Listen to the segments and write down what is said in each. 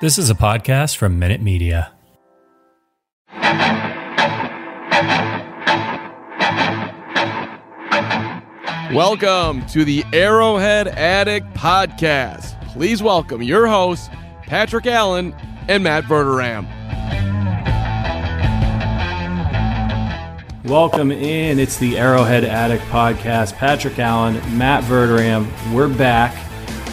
This is a podcast from Minute Media. Welcome to the Arrowhead Addict Podcast. Please welcome your hosts, Patrick Allen and Matt Verderame. Welcome in. It's the Arrowhead Addict Podcast. Patrick Allen, Matt Verderame. We're back.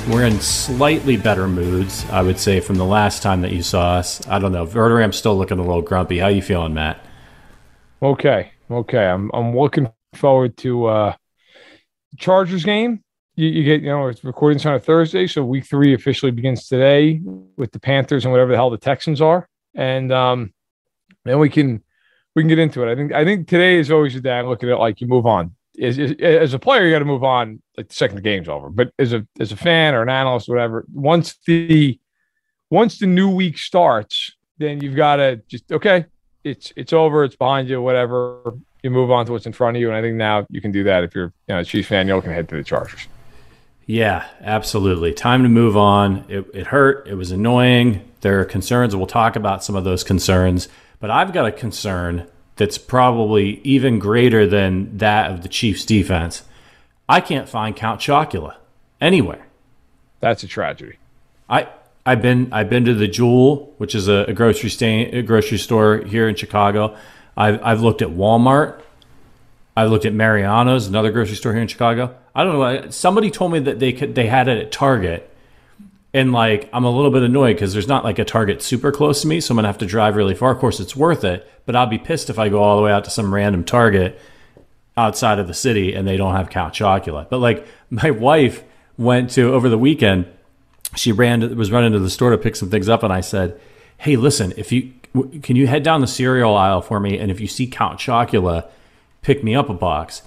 We're in slightly better moods, I would say, from the last time that you saw us. I don't know. Verderame's still looking a little grumpy. How you feeling, Matt? Okay, okay. I'm I'm looking forward to uh Chargers game. You, you get you know it's recording on a Thursday, so week three officially begins today with the Panthers and whatever the hell the Texans are, and um then we can we can get into it. I think I think today is always the day I look at it like you move on. As, as, a player, you got to move on like the second the game's over. But as a as a fan or an analyst, or whatever, once the once the new week starts, then you've got to just okay, it's it's over, it's behind you, whatever. You move on to what's in front of you, and I think now you can do that if you're you know a Chiefs fan. You can head to the Chargers. Yeah, absolutely. Time to move on. It, it hurt. It was annoying. There are concerns. We'll talk about some of those concerns. But I've got a concern that's probably even greater than that of the Chiefs defense. I can't find Count Chocula anywhere. That's a tragedy. I I've been I've been to the Jewel, which is a, a grocery stain, a grocery store here in Chicago. I've I've looked at Walmart. I've looked at Mariano's, another grocery store here in Chicago. I don't know. Somebody told me that they could they had it at Target, and like I'm a little bit annoyed because there's not like a Target super close to me, so I'm gonna have to drive really far. Of course, it's worth it, but I'll be pissed if I go all the way out to some random Target outside of the city and they don't have Count Chocula. But like my wife went to over the weekend, she ran was running to the store to pick some things up, and I said, "Hey, listen, if you can you head down the cereal aisle for me, and if you see Count Chocula, pick me up a box."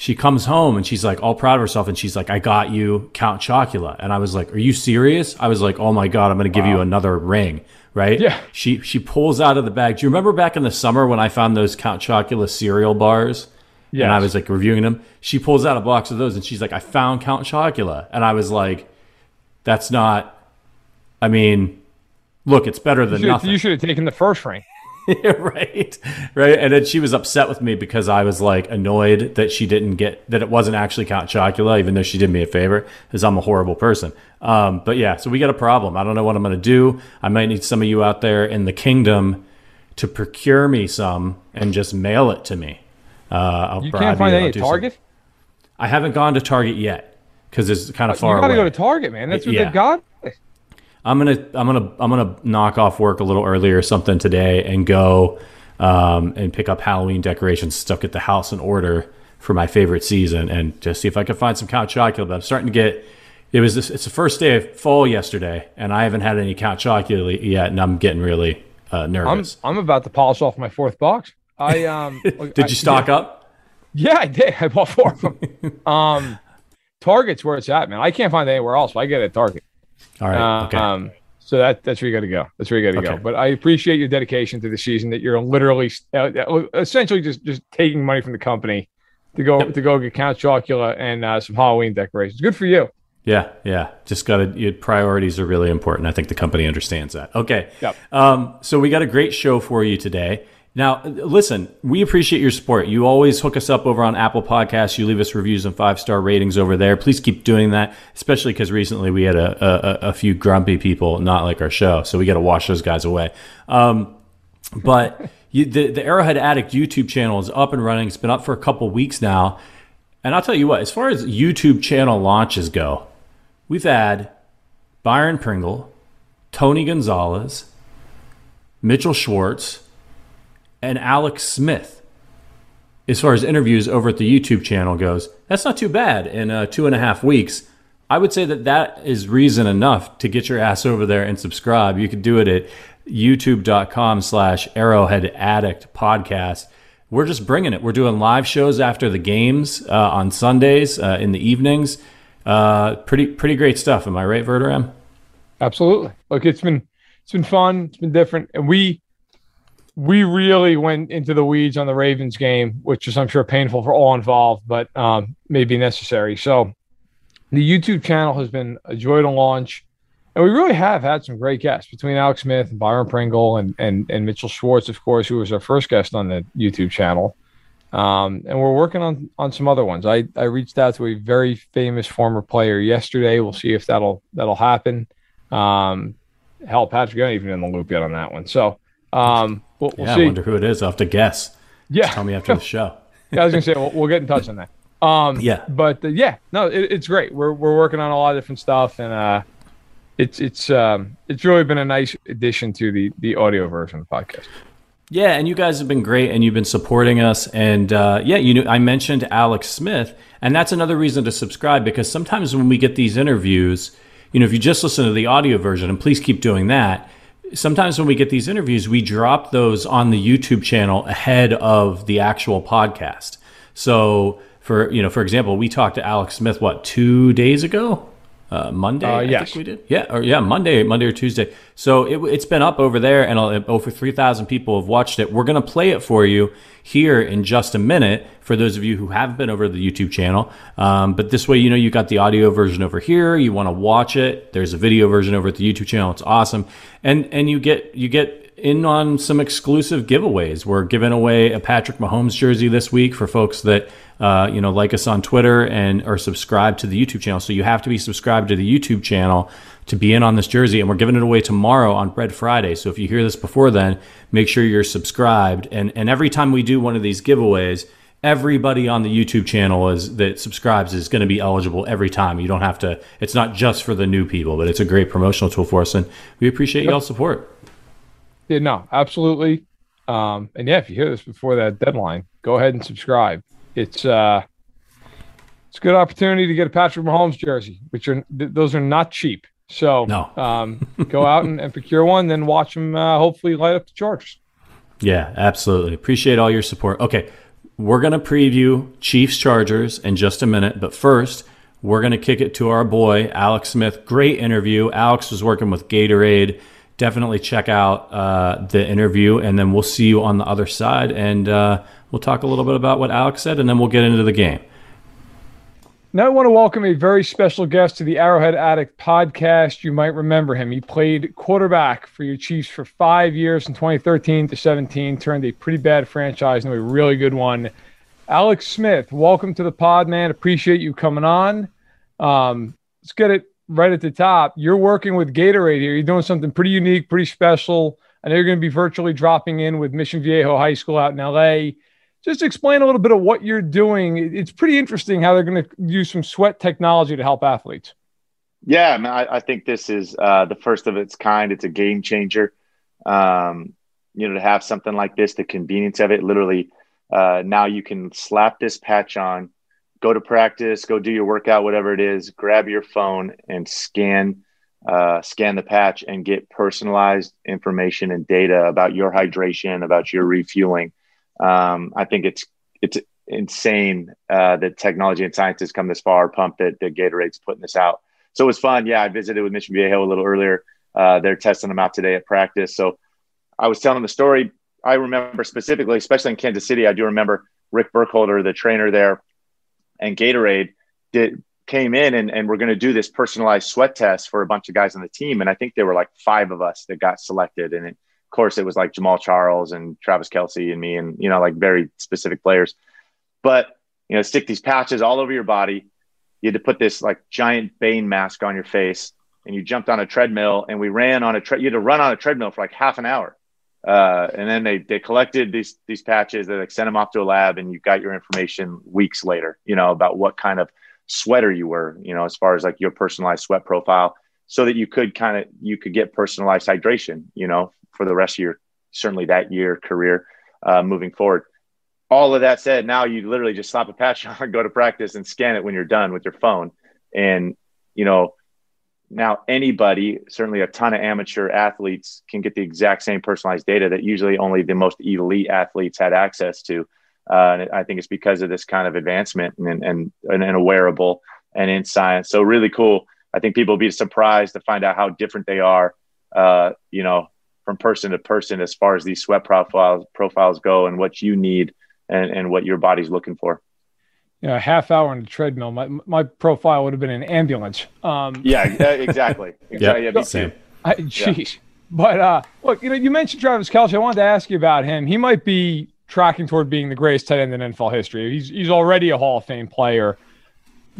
She comes home and she's like all proud of herself, and she's like, "I got you Count Chocula," and I was like, "Are you serious?" I was like, "Oh my god, I'm going to give wow. you another ring." Right? Yeah. She she pulls out of the bag. Do you remember back in the summer when I found those Count Chocula cereal bars? Yes. And I was like reviewing them. She pulls out a box of those and she's like, I found Count Chocula. And I was like, that's not, I mean, look, it's better than you nothing. You should have taken the first ring. right. Right. And then she was upset with me because I was like annoyed that she didn't get, that it wasn't actually Count Chocula, even though she did me a favor because I'm a horrible person. Um, but yeah, so we got a problem. I don't know what I'm going to do. I might need some of you out there in the kingdom to procure me some and just mail it to me. Uh, you can't find any at Target. Some. I haven't gone to Target yet because it's kind of far. You got to go to Target, man. That's what yeah. they've got. I'm gonna I'm gonna I'm gonna knock off work a little earlier or something today and go um, and pick up Halloween decorations stuck at the house in order for my favorite season and just see if I can find some Count Chocula. But I'm starting to get it was this, it's the first day of fall yesterday and I haven't had any Count Chocula yet and I'm getting really uh, nervous. I'm I'm about to polish off my fourth box. I um did you stock yeah, up? Yeah, I did. I bought four of them. um, Target's where it's at, man. I can't find it anywhere else. So I get it at Target. All right. Uh, okay. Um, so that that's where you got to go. That's where you got to okay. go. But I appreciate your dedication to the season. That you're literally, uh, essentially, just just taking money from the company to go yep. to go get Count Chocula and uh, some Halloween decorations. Good for you. Yeah, yeah. Just got to. Your priorities are really important. I think the company understands that. Okay. Yep. Um, so we got a great show for you today Now, listen, we appreciate your support. You always hook us up over on Apple Podcasts. You leave us reviews and five star ratings over there. Please keep doing that, especially because recently we had a, a, a, few grumpy people not like our show. So we got to wash those guys away. Um, but you, the, the Arrowhead Addict YouTube channel is up and running. It's been up for a couple weeks now. And I'll tell you what, as far as YouTube channel launches go, we've had Byron Pringle, Tony Gonzalez, Mitchell Schwartz, and Alex Smith. As far as interviews over at the YouTube channel goes, that's not too bad in uh, two and a half weeks. I would say that that is reason enough to get your ass over there and subscribe. You could do it at youtube.com slash arrowhead addict podcast. We're just bringing it. We're doing live shows after the games uh, on Sundays uh, in the evenings. Uh, pretty pretty great stuff. Am I right, Verderame? Absolutely. Look, it's been it's been fun. It's been different, and we we really went into the weeds on the Ravens game, which is, I'm sure, painful for all involved, but um, maybe necessary. So the YouTube channel has been a joy to launch. And we really have had some great guests between Alex Smith and Byron Pringle and, and, and Mitchell Schwartz, of course, who was our first guest on the YouTube channel. Um, and we're working on on some other ones. I, I reached out to a very famous former player yesterday. We'll see if that'll that'll happen. Um, hell, Patrick, I'm even in the loop yet on that one. So um, we'll, we'll yeah, see. I wonder who it is. I'll have to guess. Yeah, tell me after the show. yeah, I was gonna say we'll, we'll, get in touch on that. Um, yeah, but uh, yeah, no, it, it's great. We're we're working on a lot of different stuff, and uh, it's it's um, it's really been a nice addition to the the audio version of the podcast. Yeah, and you guys have been great, and you've been supporting us. And uh, yeah, you know, I mentioned Alex Smith, and that's another reason to subscribe because sometimes when we get these interviews, you know, if you just listen to the audio version, and please keep doing that sometimes when we get these interviews, we drop those on the YouTube channel ahead of the actual podcast. So for you know, for example, we talked to Alex Smith what two days ago, uh, Monday. Uh, yes. I think we did. Yeah, or yeah, Monday, Monday or Tuesday. So it, has been up over there, and uh, over three thousand people have watched it. We're gonna play it for you here in just a minute for those of you who haven't been over the YouTube channel. Um, but this way, you know, you got the audio version over here. You want to watch it. There's a video version over at the YouTube channel. It's awesome, and and you get you get in on some exclusive giveaways. We're giving away a Patrick Mahomes jersey this week for folks that uh, you know like us on Twitter and are subscribed to the YouTube channel. So you have to be subscribed to the YouTube channel to be in on this jersey, and we're giving it away tomorrow on Red Friday. So if you hear this before then, make sure you're subscribed. And and every time we do one of these giveaways. Everybody on the YouTube channel is that subscribes is going to be eligible every time. You don't have to. It's not just for the new people, but it's a great promotional tool for us, and we appreciate y'all's support. Yeah, no, absolutely. Um, and yeah, if you hear this before that deadline, go ahead and subscribe. It's uh, it's a good opportunity to get a Patrick Mahomes jersey, which are th- those are not cheap. So no. um, go out and, and, procure one, then watch them. Uh, hopefully, light up the Chargers. Yeah, absolutely. Appreciate all your support. Okay, we're gonna preview Chiefs Chargers in just a minute, but first. We're going to kick it to our boy, Alex Smith. Great interview. Alex was working with Gatorade definitely check out uh, the interview, and then we'll see you on the other side, and uh, we'll talk a little bit about what Alex said, and then we'll get into the game. Now, I want to welcome a very special guest to the Arrowhead Addict podcast. You might remember him. He played quarterback for your Chiefs for five years from 2013 to 17, turned a pretty bad franchise into a really good one. Alex Smith, welcome to the pod, man. Appreciate you coming on. Um, let's get it right at the top, you're working with Gatorade here. You're doing something pretty unique, pretty special. I know you're going to be virtually dropping in with Mission Viejo High School out in LA. Just explain a little bit of what you're doing. It's pretty interesting how they're going to use some sweat technology to help athletes. Yeah, I, I think this is uh, the first of its kind. It's a game changer. Um, you know, to have something like this, the convenience of it, literally, uh, now you can slap this patch on go to practice, go do your workout, whatever it is, grab your phone and scan uh, scan the patch and get personalized information and data about your hydration, about your refueling. Um, I think it's it's insane uh, that technology and science has come this far. Pump that, that Gatorade's putting this out. So it was fun. Yeah, I visited with Mission Viejo a little earlier. Uh, they're testing them out today at practice. So I was telling the story. I remember specifically, especially in Kansas City, I do remember Rick Burkholder, the trainer there, and Gatorade did came in and, and we're going to do this personalized sweat test for a bunch of guys on the team. And I think there were like five of us that got selected. And it, of course, it was like Jamaal Charles and Travis Kelce and me, and you know, like very specific players. But you know, stick these patches all over your body. You had to put this like giant Bane mask on your face, and you jumped on a treadmill, and we ran on a tre- you had to run on a treadmill for like half an hour. Uh, and then they they collected these these patches, they like sent them off to a lab, and you got your information weeks later, you know, about what kind of sweater you were, you know, as far as like your personalized sweat profile, so that you could kind of you could get personalized hydration, you know, for the rest of your certainly that year career uh, moving forward. All of that said, now you literally just slap a patch on, go to practice, and scan it when you're done with your phone, and you know now anybody certainly a ton of amateur athletes can get the exact same personalized data that usually only the most elite athletes had access to. Uh, and i think it's because of this kind of advancement and and, and, and a wearable and in science. So really cool. I think people will be surprised to find out how different they are uh, you know from person to person as far as these sweat profiles profiles go and what you need and, and what your body's looking for you know, a half hour on the treadmill, my my profile would have been an ambulance. Um, yeah, exactly. exactly. yeah, same. I, geez. Yeah. But uh, look, you know, you mentioned Travis Kelce. I wanted to ask you about him. He might be tracking toward being the greatest tight end in NFL history. He's he's already a Hall of Fame player.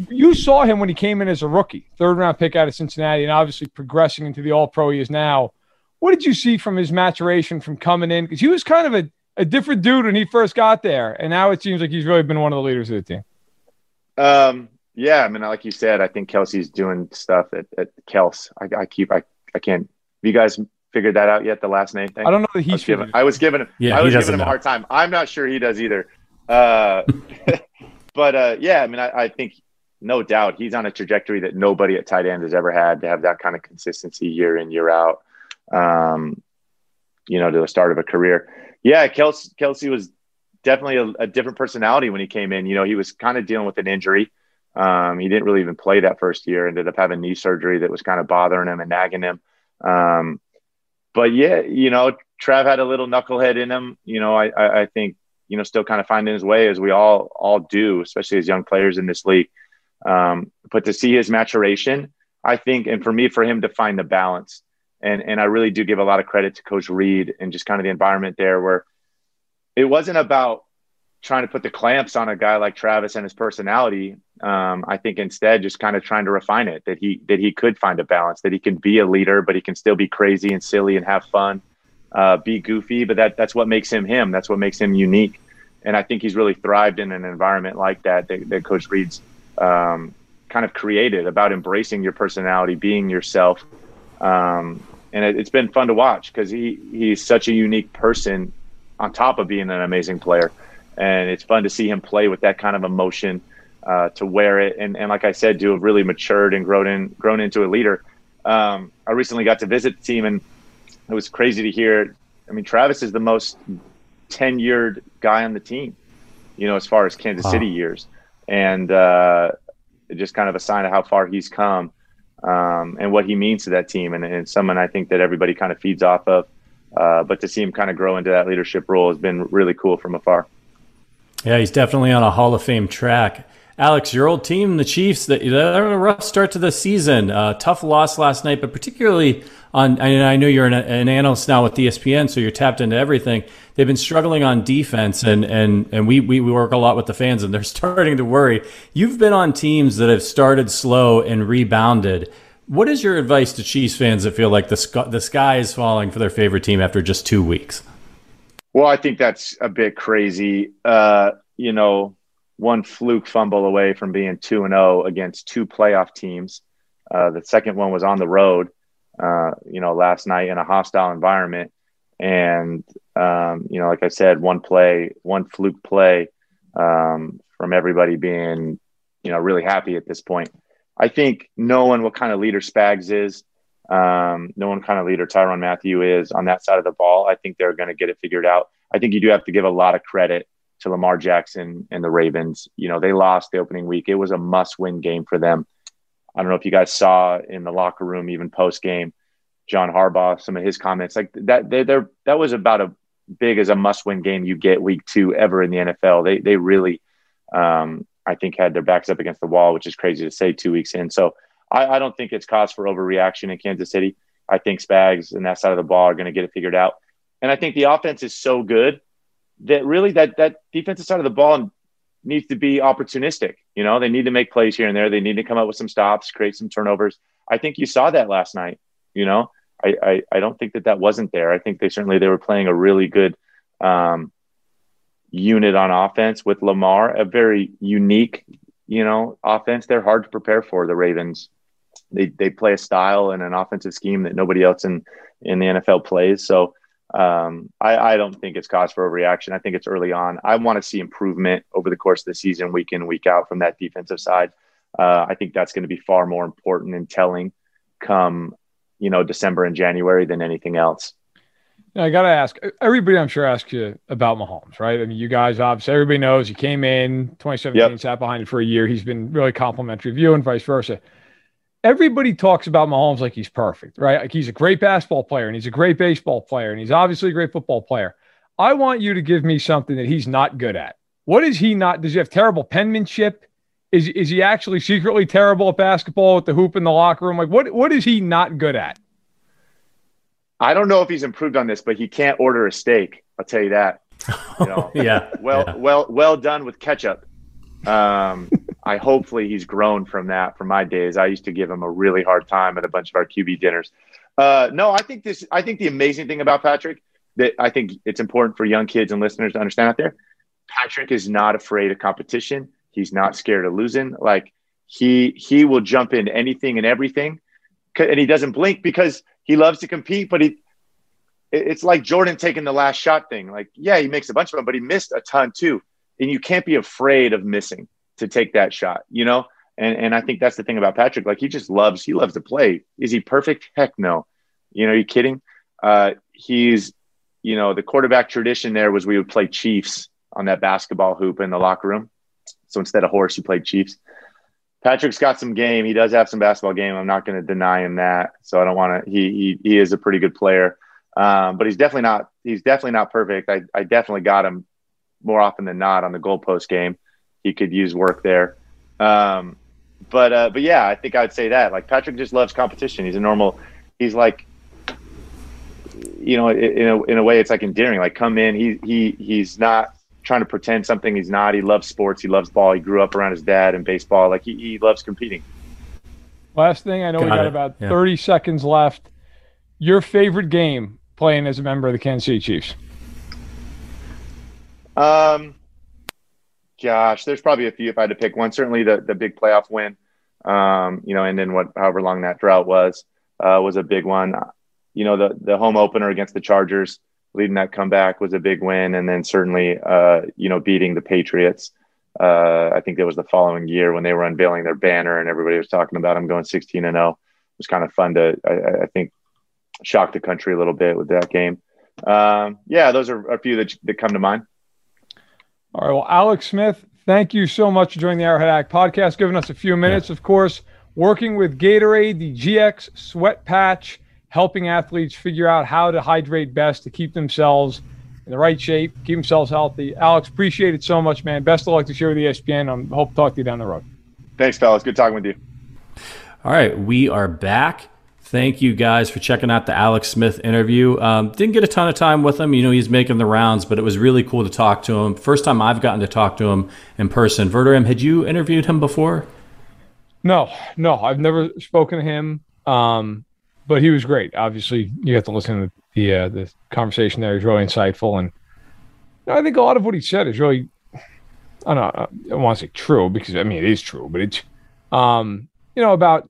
You saw him when he came in as a rookie, third round pick out of Cincinnati, and obviously progressing into the All Pro he is now. What did you see from his maturation from coming in? Because he was kind of a, a different dude when he first got there, and now it seems like he's really been one of the leaders of the team. Um, yeah, I mean, like you said, I think Kelsey's doing stuff at, at Kels. I, I keep, I, I can't. Have you guys figured that out yet? The last name thing. I don't know that he's I was giving. I was giving him. Yeah, I was giving him know. a hard time. I'm not sure he does either. Uh, but uh, yeah, I mean, I, I think no doubt he's on a trajectory that nobody at tight end has ever had to have that kind of consistency year in year out. Um, you know, to the start of a career. Yeah, Kelce, Kelce was definitely a, a, different personality when he came in. You know, he was kind of dealing with an injury. Um, he didn't really even play that first year. Ended up having knee surgery that was kind of bothering him and nagging him. Um, but yeah, you know, Trav had a little knucklehead in him. You know, I, I, I think you know still kind of finding his way as we all all do, especially as young players in this league. Um, but to see his maturation, I think, and for me, for him to find the balance, and and I really do give a lot of credit to Coach Reid and just kind of the environment there where it wasn't about trying to put the clamps on a guy like Travis and his personality. Um, I think instead just kind of trying to refine it that he that he could find a balance, that he can be a leader, but he can still be crazy and silly and have fun, uh, be goofy. But that that's what makes him him. That's what makes him unique. And I think he's really thrived in an environment like that that, that Coach Reid's um, kind of created about embracing your personality, being yourself. Um, and it, it's been fun to watch because he he's such a unique person on top of being an amazing player. And it's fun to see him play with that kind of emotion, uh, to wear it, and, and like I said, to have really matured and grown in grown into a leader. Um, I recently got to visit the team, and it was crazy to hear. I mean, Travis is the most tenured guy on the team, you know, as far as Kansas City years, and uh, just kind of a sign of how far he's come um, and what he means to that team, and, and someone I think that everybody kind of feeds off of. Uh, but to see him kind of grow into that leadership role has been really cool from afar. Yeah, he's definitely on a Hall of Fame track. Alex, your old team, the Chiefs, they're a rough start to the season. Uh, tough loss last night, but particularly on. I know you're an, an, analyst now with ESPN, so you're tapped into everything. They've been struggling on defense, and and and we we work a lot with the fans, and they're starting to worry. You've been on teams that have started slow and rebounded. What is your advice to Chiefs fans that feel like the sky, the sky is falling for their favorite team after just two weeks? Well, I think that's a bit crazy. Uh, you know, one fluke fumble away from being two and zero oh against two playoff teams. Uh, the second one was on the road. Uh, you know, last night in a hostile environment, and um, you know, like I said, one play, one fluke play um, from everybody being, you know, really happy at this point. I think knowing what kind of leader Spags is, um, knowing kind of leader Tyrann Mathieu is on that side of the ball, I think they're going to get it figured out. I think you do have to give a lot of credit to Lamar Jackson and the Ravens. You know, they lost the opening week. It was a must win game for them. I don't know if you guys saw in the locker room, even post game, John Harbaugh, some of his comments like that. They, they're, that was about a big as a must win game you get week two ever in the NFL. They, they really, um, I think had their backs up against the wall, which is crazy to say two weeks in. So I, I don't think it's cause for overreaction in Kansas City. I think Spags and that side of the ball are going to get it figured out. And I think the offense is so good that really that that defensive side of the ball needs to be opportunistic. You know, they need to make plays here and there. They need to come up with some stops, create some turnovers. I think you saw that last night. You know, I I, I don't think that that wasn't there. I think they certainly they were playing a really good um, unit on offense with Lamar, a very unique, you know, offense. They're hard to prepare for the Ravens. They they play a style and an offensive scheme that nobody else in in the NFL plays. So um, I, I, don't think it's cause for overreaction. I think it's early on. I want to see improvement over the course of the season, week in, week out from that defensive side. Uh, I think that's going to be far more important and telling come, you know, December and January than anything else. I got to ask everybody, I'm sure, asks you about Mahomes, right? I mean, you guys, obviously, everybody knows he came in 2017, yep. sat behind it for a year. He's been really complimentary of you and vice versa everybody talks about Mahomes like he's perfect, right? Like he's a great basketball player and he's a great baseball player and he's obviously a great football player. I want you to give me something that he's not good at. What is he not? Does he have terrible penmanship? Is is he actually secretly terrible at basketball with the hoop in the locker room? Like what what is he not good at? I don't know if he's improved on this, but he can't order a steak. I'll tell you that. You know, yeah. Well, yeah. well, well done with ketchup. Um, I hopefully he's grown from that from my days. I used to give him a really hard time at a bunch of our QB dinners. Uh, no, I think this. I think the amazing thing about Patrick that I think it's important for young kids and listeners to understand out there. Patrick is not afraid of competition. He's not scared of losing. Like he he will jump into anything and everything, and he doesn't blink because he loves to compete. But he, it's like Jordan taking the last shot thing. Like yeah, he makes a bunch of them, but he missed a ton too and you can't be afraid of missing to take that shot, you know? And and I think that's the thing about Patrick. Like he just loves, he loves to play. Is he perfect? Heck no. You know, you kidding? Uh, he's, you know, the quarterback tradition there was we would play Chiefs on that basketball hoop in the locker room. So instead of horse, you played Chiefs. Patrick's got some game. He does have some basketball game. I'm not going to deny him that. So I don't want to. He, he he is a pretty good player, um, but he's definitely not. He's definitely not perfect. I I definitely got him more often than not on the goalpost game. He could use work there. Um, but uh, but yeah, I think I'd say that. Like Patrick just loves competition. He's a normal. He's like, you know, in a in a way, it's like endearing. Like come in. He he he's not trying to pretend something he's not. He loves sports. He loves ball. He grew up around his dad and baseball. Like he, he loves competing. Last thing, I know got we got it. about yeah. 30 seconds left. Your favorite game playing as a member of the Kansas City Chiefs? Um, gosh, there's probably a few if I had to pick one. Certainly the the big playoff win, um, you know, and then what however long that drought was uh, was a big one. You know, the the home opener against the Chargers, leading that comeback was a big win, and then certainly uh, you know beating the Patriots. Uh, I think that was the following year when they were unveiling their banner and everybody was talking about them going 16 and 0. It was kind of fun to, I, I think, shock the country a little bit with that game. Um, yeah, those are a few that, that come to mind. All right. Well, Alex Smith, thank you so much for joining the Arrowhead Act podcast, giving us a few minutes, yeah. of course, working with Gatorade, the GX sweat patch, helping athletes figure out how to hydrate best to keep themselves in the right shape, keep themselves healthy. Alex, appreciate it so much, man. Best of luck to share with the ESPN. I hope to talk to you down the road. Thanks, fellas. Good talking with you. All right. We are back. Thank you guys for checking out the Alex Smith interview. Um, didn't get a ton of time with him. You know, he's making the rounds, but it was really cool to talk to him. First time I've gotten to talk to him in person. Verderame, had you interviewed him before? No, no, I've never spoken to him. Um, but he was great. Obviously, you have to listen to the uh, the conversation there. He's really insightful, and you know, I think a lot of what he said is really, I don't know, I don't want to say true because I mean it is true, but it's, um, you know, about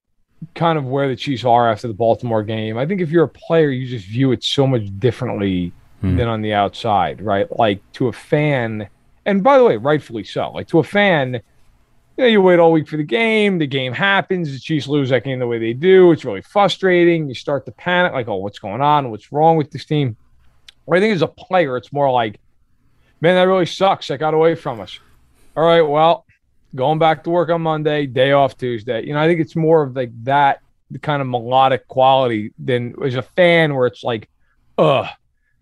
kind of where the Chiefs are after the Baltimore game. I think if you're a player, you just view it so much differently hmm. than on the outside, right? Like to a fan, and by the way, rightfully so. Like to a fan, you know, you wait all week for the game. The game happens. The Chiefs lose that game the way they do. It's really frustrating. You start to panic, like, oh, what's going on? What's wrong with this team? Or I think as a player, it's more like, man, that really sucks. That got away from us. All right, well, going back to work on Monday, day off Tuesday. You know, I think it's more of like that kind of melodic quality than as a fan where it's like, ugh,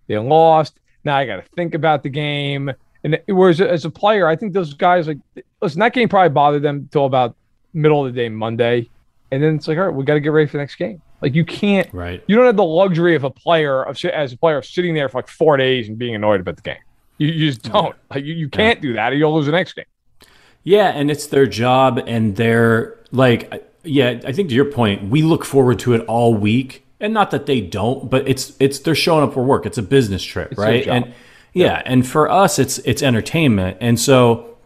they lost. Now I got to think about the game. And whereas as a player, I think those guys like listen, that game probably bothered them till about middle of the day Monday, and then it's like, all right, we got to get ready for the next game. Like you can't, right? You don't have the luxury of a player of as a player of sitting there for like four days and being annoyed about the game. You, you just don't. Like you, you can't do that, or you'll lose the next game. Yeah, and it's their job, and they're like, yeah. I think to your point, we look forward to it all week, and not that they don't, but it's it's they're showing up for work. It's a business trip, It's right? And yeah, and for us, it's it's entertainment, and so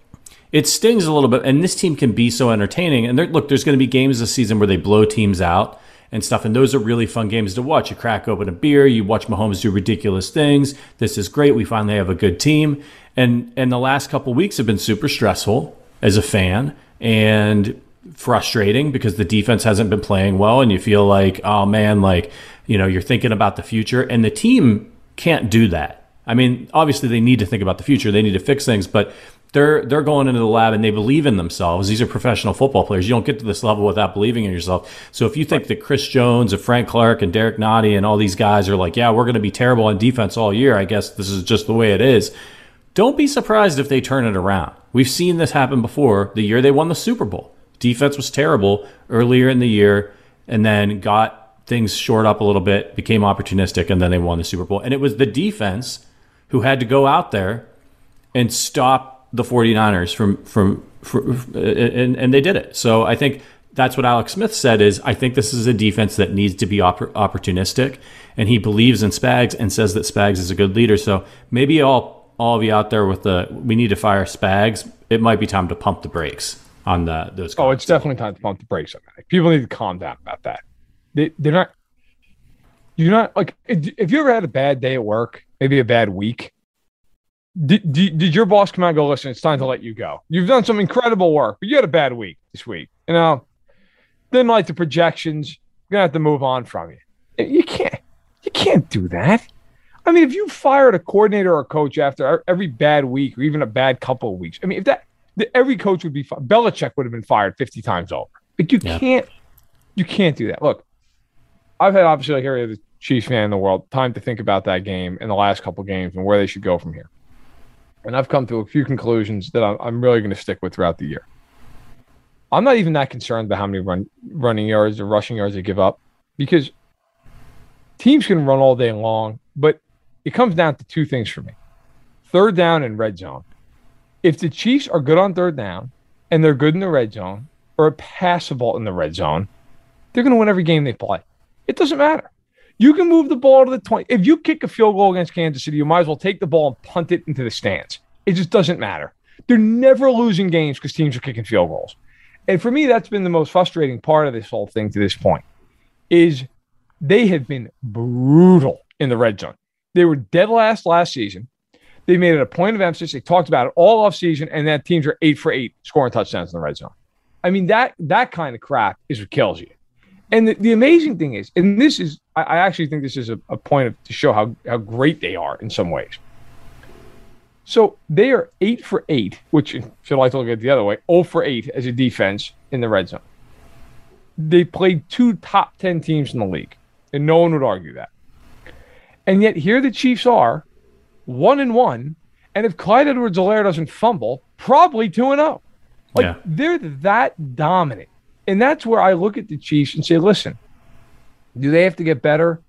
it stings a little bit. And this team can be so entertaining. And there, look, there's going to be games this season where they blow teams out and stuff, and those are really fun games to watch. You crack open a beer, you watch Mahomes do ridiculous things. This is great. We finally have a good team, and and the last couple weeks have been super stressful as a fan and frustrating because the defense hasn't been playing well, and you feel like, oh man, like you know, you're thinking about the future, and the team can't do that. I mean, obviously they need to think about the future. They need to fix things, but they're they're going into the lab and they believe in themselves. These are professional football players. You don't get to this level without believing in yourself. So if you think that Chris Jones and Frank Clark and Derek Nnadi and all these guys are like, yeah, we're going to be terrible on defense all year. I guess this is just the way it is. Don't be surprised if they turn it around. We've seen this happen before. The year they won the Super Bowl, defense was terrible earlier in the year, and then got things shored up a little bit, became opportunistic, and then they won the Super Bowl. And it was the defense who had to go out there and stop the 49ers from from, from and, and they did it. So I think that's what Alex Smith said is I think this is a defense that needs to be oppor- opportunistic and he believes in Spags and says that Spags is a good leader. So maybe all all of you out there with the we need to fire Spags, it might be time to pump the brakes on the those Oh, it's definitely time to pump the brakes on that. People need to calm down about that. They they're not you're not like if you ever had a bad day at work, maybe a bad week, did, did, did your boss come out and go, listen, it's time to let you go? You've done some incredible work, but you had a bad week this week. You know, didn't like the projections. You're gonna have to move on from you. You can't you can't do that. I mean, if you fired a coordinator or a coach after every bad week or even a bad couple of weeks, I mean, if that every coach would be fired, Belichick would have been fired 50 times over. Like you Yeah. can't you can't do that. Look, I've had obviously other Chiefs fan in the world time to think about that game and the last couple games and where they should go from here. And I've come to a few conclusions that I'm, really going to stick with throughout the year. I'm not even that concerned about how many run, running yards or rushing yards they give up because teams can run all day long, but it comes down to two things for me third down and red zone. If the Chiefs are good on third down and they're good in the red zone or a passable in the red zone, they're going to win every game they play. It doesn't matter. You can move the ball to the 20. If you kick a field goal against Kansas City, you might as well take the ball and punt it into the stands. It just doesn't matter. They're never losing games because teams are kicking field goals. And for me, that's been the most frustrating part of this whole thing to this point is they have been brutal in the red zone. They were dead last last season. They made it a point of emphasis. They talked about it all off season, and that teams are eight for eight scoring touchdowns in the red zone. I mean, that that kind of crap is what kills you. And the, the amazing thing is, and this is, I, I actually think this is a, a point of, to show how, how great they are in some ways. So they are eight for eight, which if you like to look at it the other way, 0 for eight as a defense in the red zone. They played two top 10 teams in the league, and no one would argue that. And yet here the Chiefs are, one and one, and if Clyde Edwards-Helaire doesn't fumble, probably two and zero. Like Yeah. they're that dominant. And that's where I look at the Chiefs and say, listen, do they have to get better?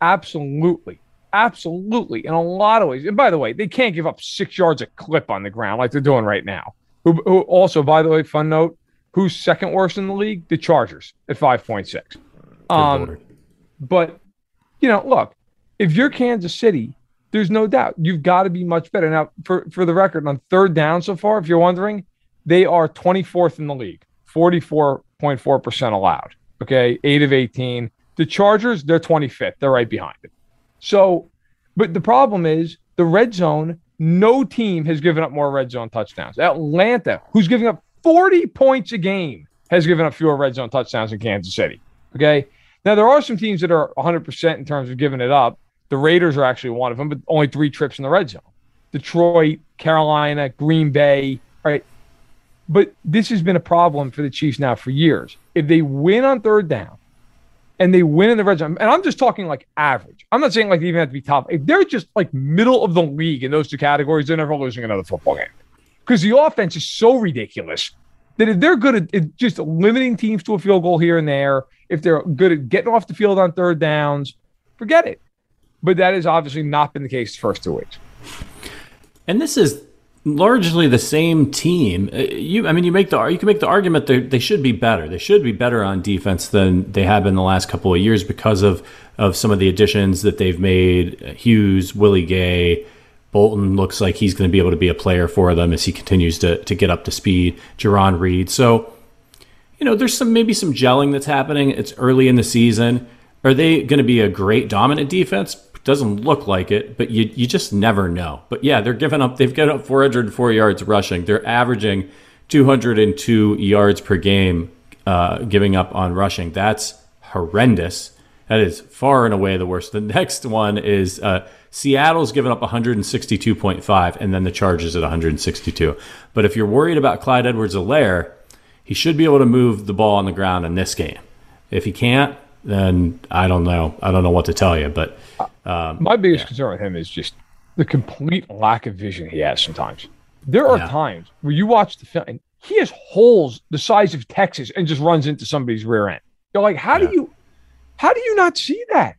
Absolutely. Absolutely. In a lot of ways. And by the way, they can't give up six yards a clip on the ground like they're doing right now. Who, who also, by the way, fun note, who's second worst in the league? The Chargers at 5.6. Um, but you know, look, if you're Kansas City, there's no doubt you've got to be much better. Now, for for the record, on third down so far, if you're wondering, they are 24th in the league, 44.4 percent allowed. Okay, eight of 18. The Chargers, they're 25th. They're right behind it. So, but the problem is the red zone. No team has given up more red zone touchdowns. Atlanta, who's giving up 40 points a game, has given up fewer red zone touchdowns than Kansas City. Okay. Now, there are some teams that are 100% in terms of giving it up. The Raiders are actually one of them, but only three trips in the red zone. Detroit, Carolina, Green Bay. Right. But this has been a problem for the Chiefs now for years. If they win on third down and they win in the red zone, and I'm just talking like average, I'm not saying like they even have to be top. If they're just like middle of the league in those two categories, they're never losing another football game because the offense is so ridiculous that if they're good at just limiting teams to a field goal here and there, if they're good at getting off the field on third downs, forget it. But that has obviously not been the case the first two weeks. And this is largely the same team. Uh, you, I mean, you make the you can make the argument that they should be better. They should be better on defense than they have been the last couple of years because of of some of the additions that they've made. Hughes, Willie Gay, Bolton looks like he's going to be able to be a player for them as he continues to to get up to speed. Jarran Reed, so you know, there's some maybe some gelling that's happening. It's early in the season. Are they going to be a great dominant defense? Doesn't look like it, but you you just never know. But yeah, they're giving up. They've given up 404 yards rushing. They're averaging 202 yards per game, uh, giving up on rushing. That's horrendous. That is far and away the worst. The next one is uh, Seattle's given up 162.5, and then the Chargers at 162. But if you're worried about Clyde Edwards-Helaire, he should be able to move the ball on the ground in this game. If he can't, then I don't know. I don't know what to tell you. But um, my biggest yeah. concern with him is just the complete lack of vision he has sometimes. There are yeah. times where you watch the film and he has holes the size of Texas and just runs into somebody's rear end. You're like, how yeah. do you how do you not see that?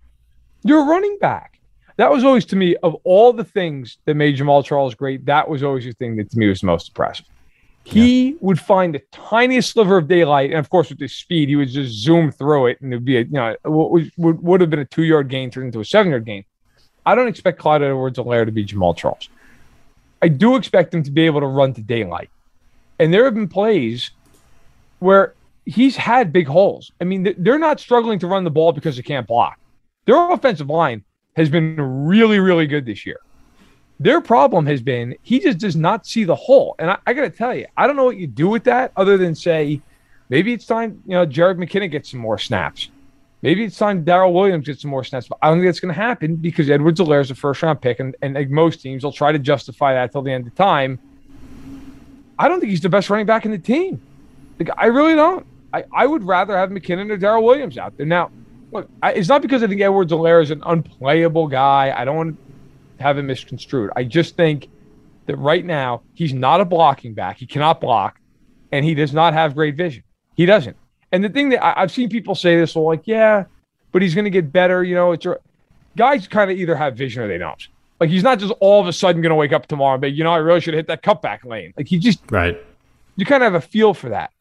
You're a running back. That was always to me of all the things that made Jamaal Charles great, that was always the thing that to me was most impressive. He yeah. would find the tiniest sliver of daylight, and of course, with his speed, he would just zoom through it, and it'd be a you know what would, would have been a two yard gain turned into a seven yard gain. I don't expect Clyde Edwards-Helaire to be Jamaal Charles. I do expect him to be able to run to daylight, and there have been plays where he's had big holes. I mean, they're not struggling to run the ball because they can't block. Their offensive line has been really, really good this year. Their problem has been he just does not see the hole. And I, I got to tell you, I don't know what you do with that other than say, maybe it's time, you know, Jerick McKinnon gets some more snaps. Maybe it's time Darrel Williams gets some more snaps. But I don't think that's going to happen because Edwards-Helaire is a first round pick. And, and like most teams, will try to justify that till the end of time. I don't think he's the best running back in the team. Like, I really don't. I, I would rather have McKinnon or Darrel Williams out there. Now, look, I, it's not because I think Edwards-Helaire is an unplayable guy. I don't want have him misconstrued. I just think that right now he's not a blocking back. He cannot block, and he does not have great vision. He doesn't. And the thing that I, have seen people say this, well, like, yeah, but he's going to get better. You know, it's guys kind of either have vision or they don't. Like he's not just all of a sudden going to wake up tomorrow and be, you know, I really should hit that cutback lane. Like he just right. You kind of have a feel for that,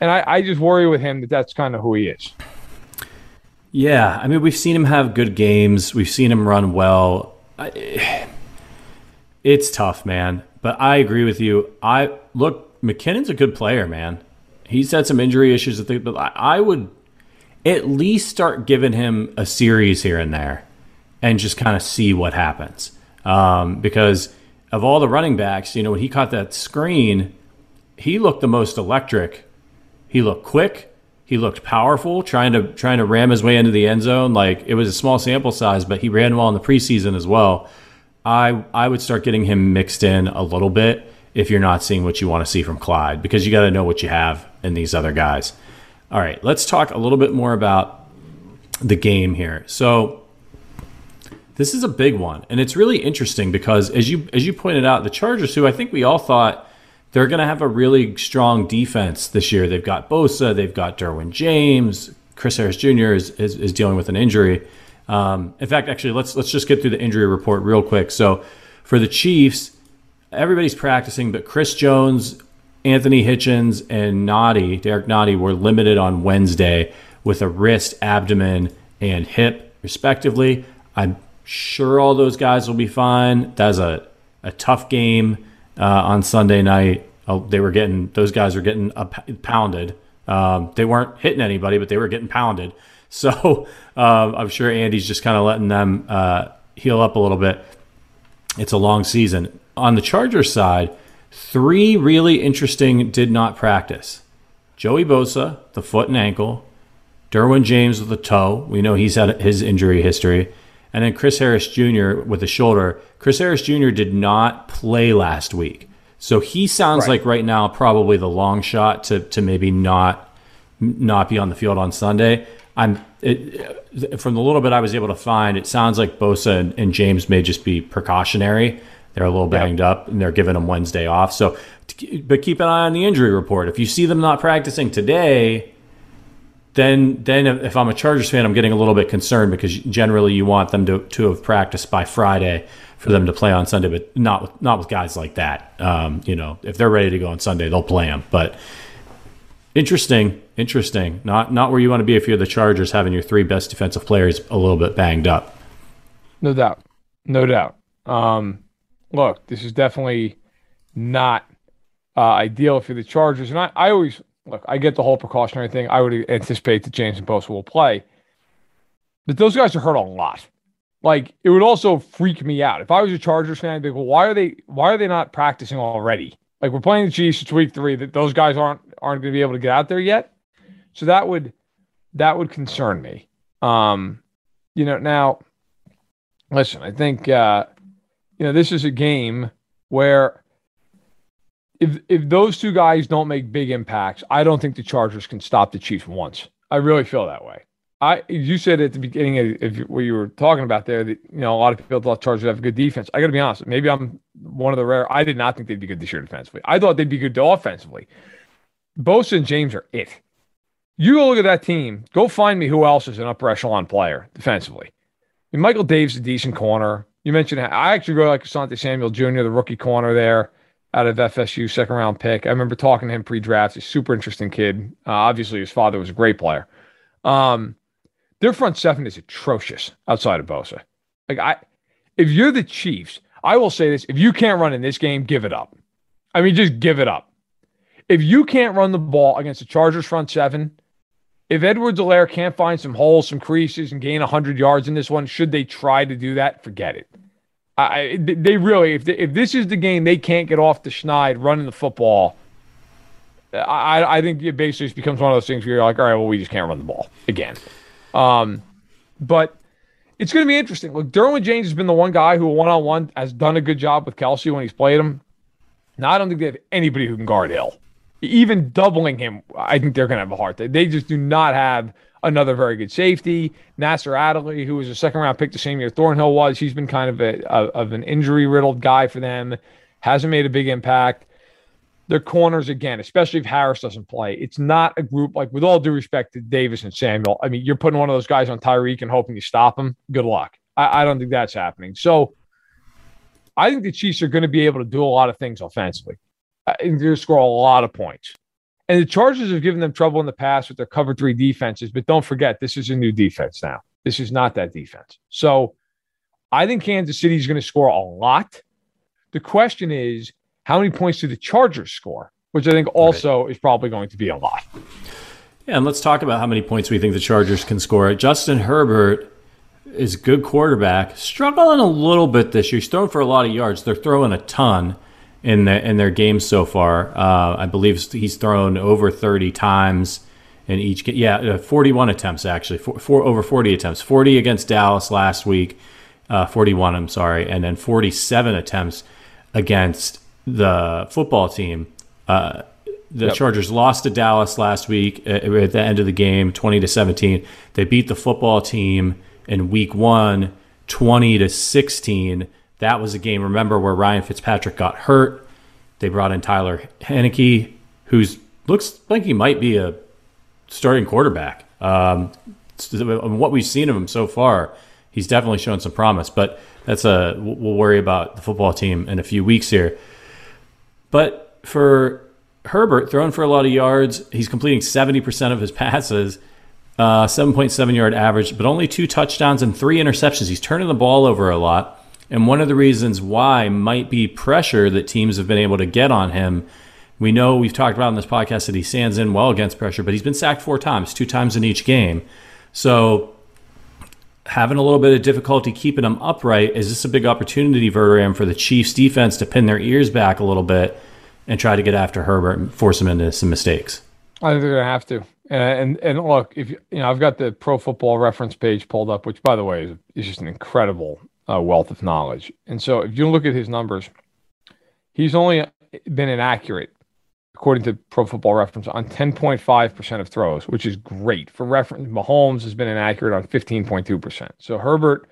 and I, I just worry with him that that's kind of who he is. Yeah, I mean, we've seen him have good games. We've seen him run well. It's tough, man. But I agree with you. I look, McKinnon's a good player, man. He's had some injury issues, but I would at least start giving him a series here and there, and just kind of see what happens. Um, because of all the running backs, you know, when he caught that screen, he looked the most electric. He looked quick. He looked powerful, trying to trying to ram his way into the end zone. Like it was a small sample size, but he ran well in the preseason as well. I I would start getting him mixed in a little bit if you're not seeing what you want to see from Clyde because you got to know what you have in these other guys. All right, let's talk a little bit more about the game here. So this is a big one, and it's really interesting because as you as you pointed out, the Chargers, who I think we all thought they're going to have a really strong defense this year. They've got Bosa, they've got Derwin James, Chris Harris Jr. is, is, is dealing with an injury. Um, in fact, actually, let's let's just get through the injury report real quick. So, for the Chiefs, everybody's practicing, but Chris Jones, Anthony Hitchens, and Nnadi, Derek Nnadi, were limited on Wednesday with a wrist, abdomen, and hip, respectively. I'm sure all those guys will be fine. That's a, a tough game uh, on Sunday night. Oh, they were getting those guys were getting pounded. Um, they weren't hitting anybody, but they were getting pounded. So um, I'm sure Andy's just kind of letting them uh, heal up a little bit. It's a long season. On the Chargers side, three really interesting did not practice. Joey Bosa, the foot and ankle. Derwin James with the toe. We know he's had his injury history and then Chris Harris Jr. with the shoulder. Chris Harris Jr. did not play last week, so he sounds right. like right now probably the long shot to to maybe not not be on the field on Sunday. I'm it, from the little bit I was able to find, it sounds like Bosa and, and James may just be precautionary. They're a little banged yep. up, and they're giving them Wednesday off. So, but keep an eye on the injury report. If you see them not practicing today, then then if I'm a Chargers fan, I'm getting a little bit concerned because generally you want them to, to have practiced by Friday for them to play on Sunday, but not with not with guys like that. Um, you know, if they're ready to go on Sunday, they'll play them. But interesting, interesting. Not not where you want to be if you're the Chargers, having your three best defensive players a little bit banged up. No doubt, no doubt. Um, look, this is definitely not uh, ideal for the Chargers, and I, I always look, I get the whole precautionary thing. I would anticipate that James and Bosa will play, but those guys are hurt a lot. Like it would also freak me out if I was a Chargers fan. I'd be like, well, why are they? Why are they not practicing already? Like we're playing the Chiefs. It's week three. That those guys aren't aren't going to be able to get out there yet. So that would that would concern me. Um, you know, now listen, I think uh, you know this is a game where if if those two guys don't make big impacts, I don't think the Chargers can stop the Chiefs once. I really feel that way. I you said at the beginning of if what you were talking about there that you know a lot of people thought Chargers have a good defense. I got to be honest. Maybe I'm one of the rare. I did not think they'd be good this year defensively. I thought they'd be good offensively. Bosa and James are it. You go look at that team. Go find me who else is an upper echelon player defensively. I mean, Michael Davis a decent corner. You mentioned I actually really like Asante Samuel Jr., the rookie corner there out of FSU, second round pick. I remember talking to him pre draft. He's a super interesting kid. Uh, obviously, his father was a great player. Um, their front seven is atrocious outside of Bosa. Like I, if you're the Chiefs, I will say this: if you can't run in this game, give it up. I mean, just give it up. If you can't run the ball against the Chargers front seven, if Edwards-Helaire can't find some holes, some creases, and gain 100 yards in this one, should they try to do that? Forget it. I, they really, if they, if this is the game they can't get off the schneid running the football, I, I think it basically just becomes one of those things where you're like, all right, well, we just can't run the ball again. Um, but it's going to be interesting. Look, Derwin James has been the one guy who one on one has done a good job with Kelce when he's played him. Now, I don't think they have anybody who can guard Hill. Even doubling him, I think they're going to have a hard time. They just do not have another very good safety. Nasir Adderley, who was a second round pick the same year Thornhill was, he's been kind of a, a of an injury riddled guy for them. Hasn't made a big impact. Their corners again, especially if Harris doesn't play. It's not a group like, with all due respect to Davis and Samuel. I mean, you're putting one of those guys on Tyreek and hoping you stop him. Good luck. I, I don't think that's happening. So I think the Chiefs are going to be able to do a lot of things offensively. I think they're score a lot of points. And the Chargers have given them trouble in the past with their cover three defenses, but don't forget, this is a new defense now. This is not that defense. So I think Kansas City is going to score a lot. The question is, how many points do the Chargers score? Which I think also right. is probably going to be a lot. Yeah, and let's talk about how many points we think the Chargers can score. Justin Herbert is a good quarterback, struggling a little bit this year. He's throwing for a lot of yards. They're throwing a ton in the, in their games so far. Uh, I believe he's thrown over 30 times in each game. Yeah, uh, 41 attempts actually, for, for, over 40 attempts. 40 against Dallas last week, uh, 41. I'm sorry, and then 47 attempts against the football team. Uh, the yep. Chargers lost to Dallas last week uh, at the end of the game, 20 to 17. They beat the football team in week one, 20 to 16. That was a game, remember, where Ryan Fitzpatrick got hurt. They brought in Tyler Heinicke, who's looks like he might be a starting quarterback. Um, what we've seen of him so far, he's definitely shown some promise. But that's a we'll worry about the football team in a few weeks here. But for Herbert, throwing for a lot of yards, he's completing seventy percent of his passes. Uh, 7.7 yard average, but only two touchdowns and three interceptions. He's turning the ball over a lot. And one of the reasons why might be pressure that teams have been able to get on him. We know we've talked about in this podcast that he stands in well against pressure, but he's been sacked four times, two times in each game. So having a little bit of difficulty keeping him upright, is this a big opportunity him for the Chiefs defense to pin their ears back a little bit and try to get after Herbert and force him into some mistakes? I think they're going to have to. And, and and look, if you know, I've got the Pro Football Reference page pulled up, which by the way is, is just an incredible uh, wealth of knowledge. And so if you look at his numbers, he's only been inaccurate, according to Pro Football Reference, on 10.5% of throws, which is great. For reference, Mahomes has been inaccurate on 15.2%. So Herbert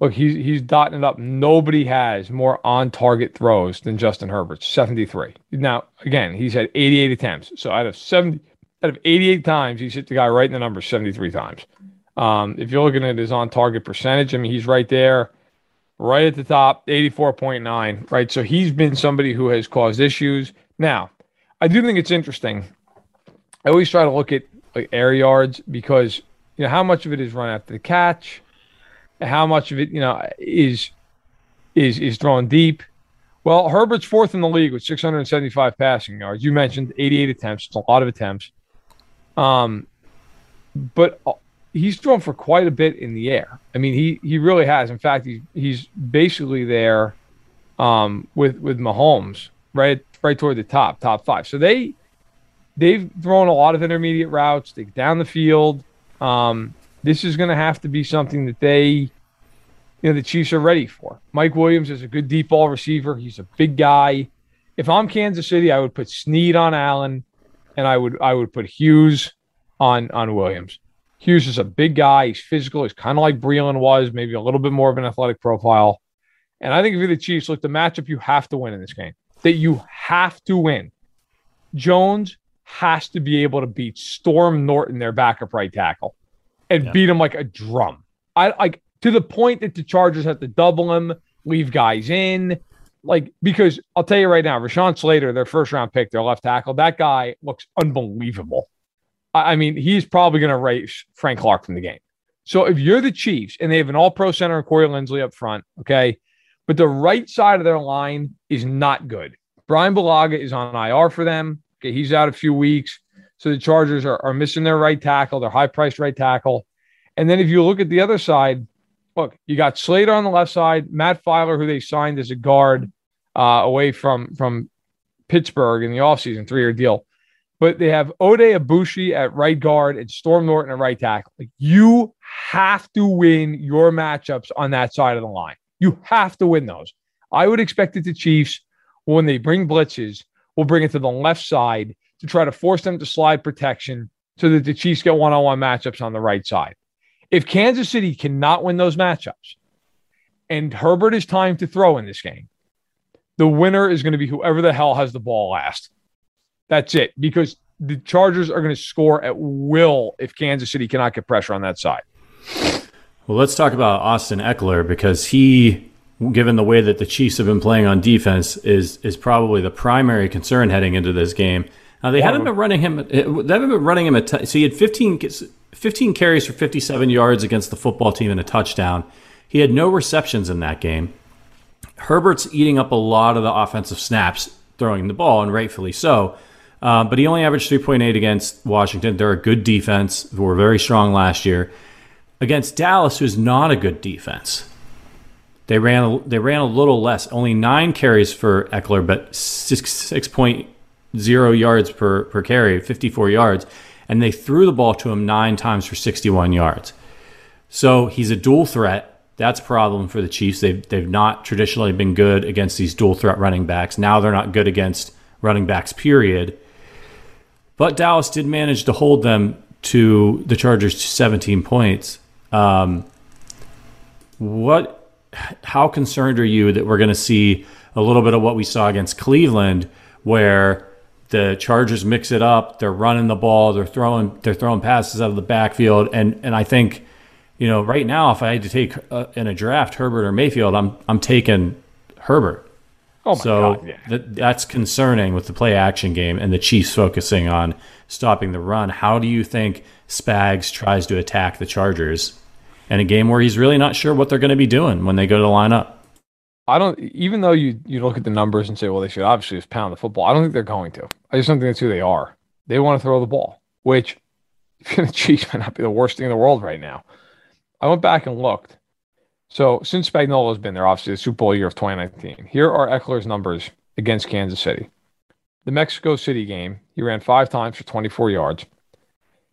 Look, he's he's dotting it up. Nobody has more on target throws than Justin Herbert, 73. Now, again, he's had 88 attempts. So out of 70, out of 88 times, he's hit the guy right in the number 73 times. Um, if you're looking at his on target percentage, I mean, he's right there, right at the top, 84.9, right? So he's been somebody who has caused issues. Now, I do think it's interesting. I always try to look at like air yards because, you know, how much of it is run after the catch? how much of it, you know, is is is thrown deep. Well, Herbert's fourth in the league with 675 passing yards. You mentioned 88 attempts. It's a lot of attempts. Um, but he's thrown for quite a bit in the air. I mean, he he really has. In fact, he's he's basically there um, with with Mahomes right right toward the top, top five. So they they've thrown a lot of intermediate routes. They down the field. Um, this is going to have to be something that they, you know, the Chiefs are ready for. Mike Williams is a good deep ball receiver. He's a big guy. If I'm Kansas City, I would put Sneed on Allen, and I would I would put Hughes on on Williams. Hughes is a big guy. He's physical. He's kind of like Breeland was, maybe a little bit more of an athletic profile. And I think if you're the Chiefs, look, the matchup you have to win in this game, that you have to win. Jones has to be able to beat Storm Norton, their backup right tackle and yeah. beat him like a drum. I like to the point that the Chargers have to double him, leave guys in. Like, because I'll tell you right now, Rashawn Slater, their first round pick, their left tackle, that guy looks unbelievable. I, mean, he's probably going to race Frank Clark from the game. So if you're the Chiefs and they have an all pro center and Corey Linsley up front, okay, but the right side of their line is not good. Brian Bulaga is on IR for them. Okay, he's out a few weeks. So the Chargers are, are missing their right tackle, their high priced right tackle. And then if you look at the other side, look, you got Slater on the left side, Matt Feiler, who they signed as a guard uh, away from, from Pittsburgh in the offseason, three year deal. But they have Oday Aboushi at right guard and Storm Norton at right tackle. Like you have to win your matchups on that side of the line. You have to win those. I would expect that the Chiefs, when they bring blitzes, will bring it to the left side to try to force them to slide protection so that the Chiefs get one on one matchups on the right side. If Kansas City cannot win those matchups and Herbert is time to throw in this game, the winner is going to be whoever the hell has the ball last. That's it, because the Chargers are going to score at will if Kansas City cannot get pressure on that side. Well, let's talk about Austin Ekeler because he, given the way that the Chiefs have been playing on defense, is is probably the primary concern heading into this game. Now they haven't been running him. Eh, they haven't been running him. A t- so he had 15, 15 carries for 57 yards against the football team and a touchdown. He had no receptions in that game. Herbert's eating up a lot of the offensive snaps, throwing the ball, and rightfully so. Uh, but he only averaged 3.8 against Washington. They're a good defense who were very strong last year. Against Dallas, who's not a good defense, they ran they ran a little less, only nine carries for Ekeler, but six six point zero yards per, per carry, 54 yards, and they threw the ball to him nine times for 61 yards. So he's a dual threat. That's a problem for the Chiefs. They've, they've not traditionally been good against these dual threat running backs. Now they're not good against running backs, period. But Dallas did manage to hold them to the Chargers to 17 points. Um, what? How concerned are you that we're going to see a little bit of what we saw against Cleveland, where the Chargers mix it up. They're running the ball. They're throwing. They're throwing passes out of the backfield. And and I think, you know, right now, if I had to take uh, in a draft Herbert or Mayfield, I'm I'm taking Herbert. Oh my so God, yeah. that, that's concerning with the play action game and the Chiefs focusing on stopping the run. How do you think Spags tries to attack the Chargers in a game where he's really not sure what they're going to be doing when they go to line up? I don't. Even though you you look at the numbers and say, well, they should obviously just pound the football. I don't think they're going to. I just don't think that's who they are. They want to throw the ball, which if you're the Chiefs might not be the worst thing in the world right now. I went back and looked. So since Spagnuolo's been there, obviously the Super Bowl year of 2019, here are Ekeler's numbers against Kansas City. The Mexico City game, he ran five times for 24 yards.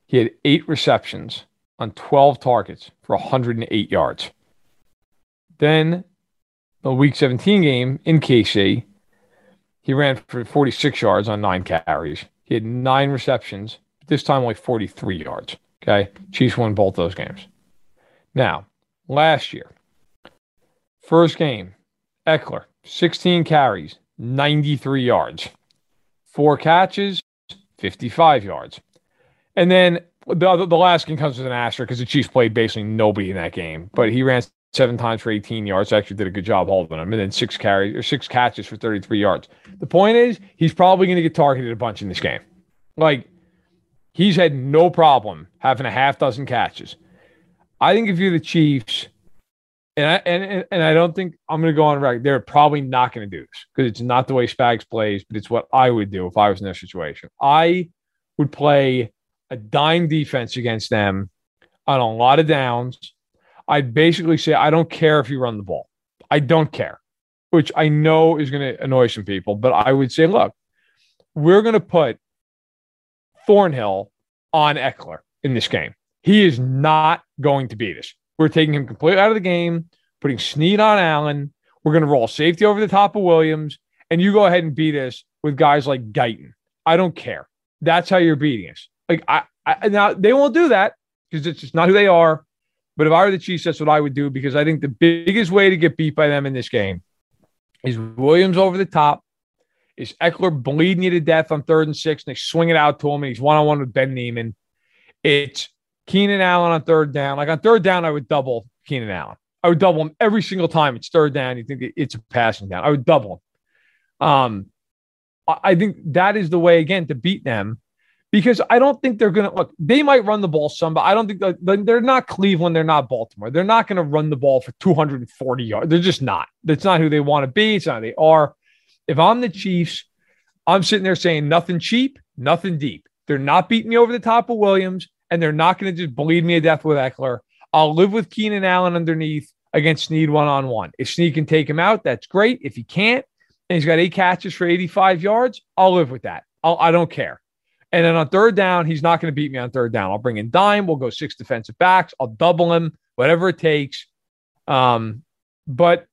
He had eight receptions on 12 targets for 108 yards. Then the Week 17 game in KC, he ran for 46 yards on nine carries. He had nine receptions, but this time only 43 yards. Okay. Chiefs won both those games. Now, last year, First game, Ekeler, 16 carries, 93 yards, four catches, 55 yards. And then the, the last game comes with an asterisk because the Chiefs played basically nobody in that game, but he ran seven times for 18 yards. Actually, did a good job holding him, and then six carries or six catches for 33 yards. The point is, he's probably going to get targeted a bunch in this game. Like, he's had no problem having a half dozen catches. I think if you're the Chiefs, and I and and I don't think I'm going to go on record. They're probably not going to do this because it's not the way Spags plays, but it's what I would do if I was in their situation. I would play a dime defense against them on a lot of downs. I'd basically say I don't care if you run the ball. I don't care, which I know is going to annoy some people, but I would say, look, we're going to put Thornhill on Ekeler in this game. He is not going to beat us. We're taking him completely out of the game, putting Sneed on Allen. We're going to roll safety over the top of Williams, and you go ahead and beat us with guys like Guyton. I don't care. That's how you're beating us. Like I, I now they won't do that because it's just not who they are. But if I were the Chiefs, that's what I would do because I think the biggest way to get beat by them in this game is Williams over the top. Is Ekeler bleeding you to death on third and six, and they swing it out to him, and he's one on one with Ben Niemann. It's Keenan Allen on third down. Like on third down, I would double Keenan Allen. I would double him every single time it's third down. You think it's a passing down. I would double him. Um, I think that is the way again to beat them because I don't think they're going to look. They might run the ball some, but I don't think they're not Cleveland. They're not Baltimore. They're not going to run the ball for 240 yards. They're just not. That's not who they want to be. It's not who they are. If I'm the Chiefs, I'm sitting there saying nothing cheap, nothing deep. They're not beating me over the top of Williams and they're not going to just bleed me to death with Ekeler. I'll live with Keenan Allen underneath against Sneed one on one. If Sneed can take him out, that's great. If he can't, and he's got eight catches for 85 yards, I'll live with that. I'll, I do not care. And then on third down, he's not going to beat me on third down. I'll bring in dime. We'll go six defensive backs. I'll double him, whatever it takes. Um, but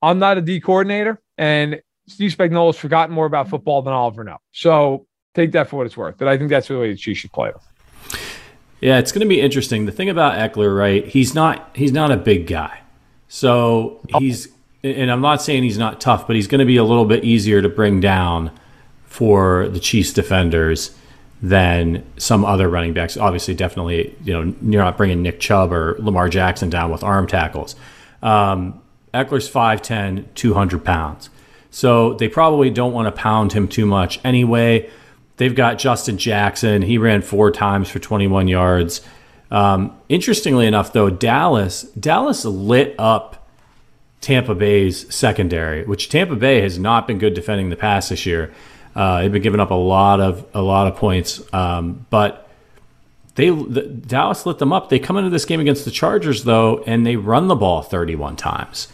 I'm not a D coordinator, and Steve Spagnuolo has forgotten more about football than I'll ever know. So take that for what it's worth. But I think that's the way the Chiefs should play with. Yeah, it's going to be interesting. The thing about Ekeler, right? He's not he's not a big guy, so he's and I'm not saying he's not tough, but he's going to be a little bit easier to bring down for the Chiefs defenders than some other running backs. Obviously, definitely, you know, you're not bringing Nick Chubb or Lamar Jackson down with arm tackles. Um, Ekeler's 5'10, 200 pounds. So they probably don't want to pound him too much anyway. They've got Justin Jackson. He ran four times for 21 yards. Um, interestingly enough, though, Dallas Dallas lit up Tampa Bay's secondary, which Tampa Bay has not been good defending the pass this year. Uh, they've been giving up a lot of a lot of points, um, but they the, Dallas lit them up. They come into this game against the Chargers though, and they run the ball 31 times.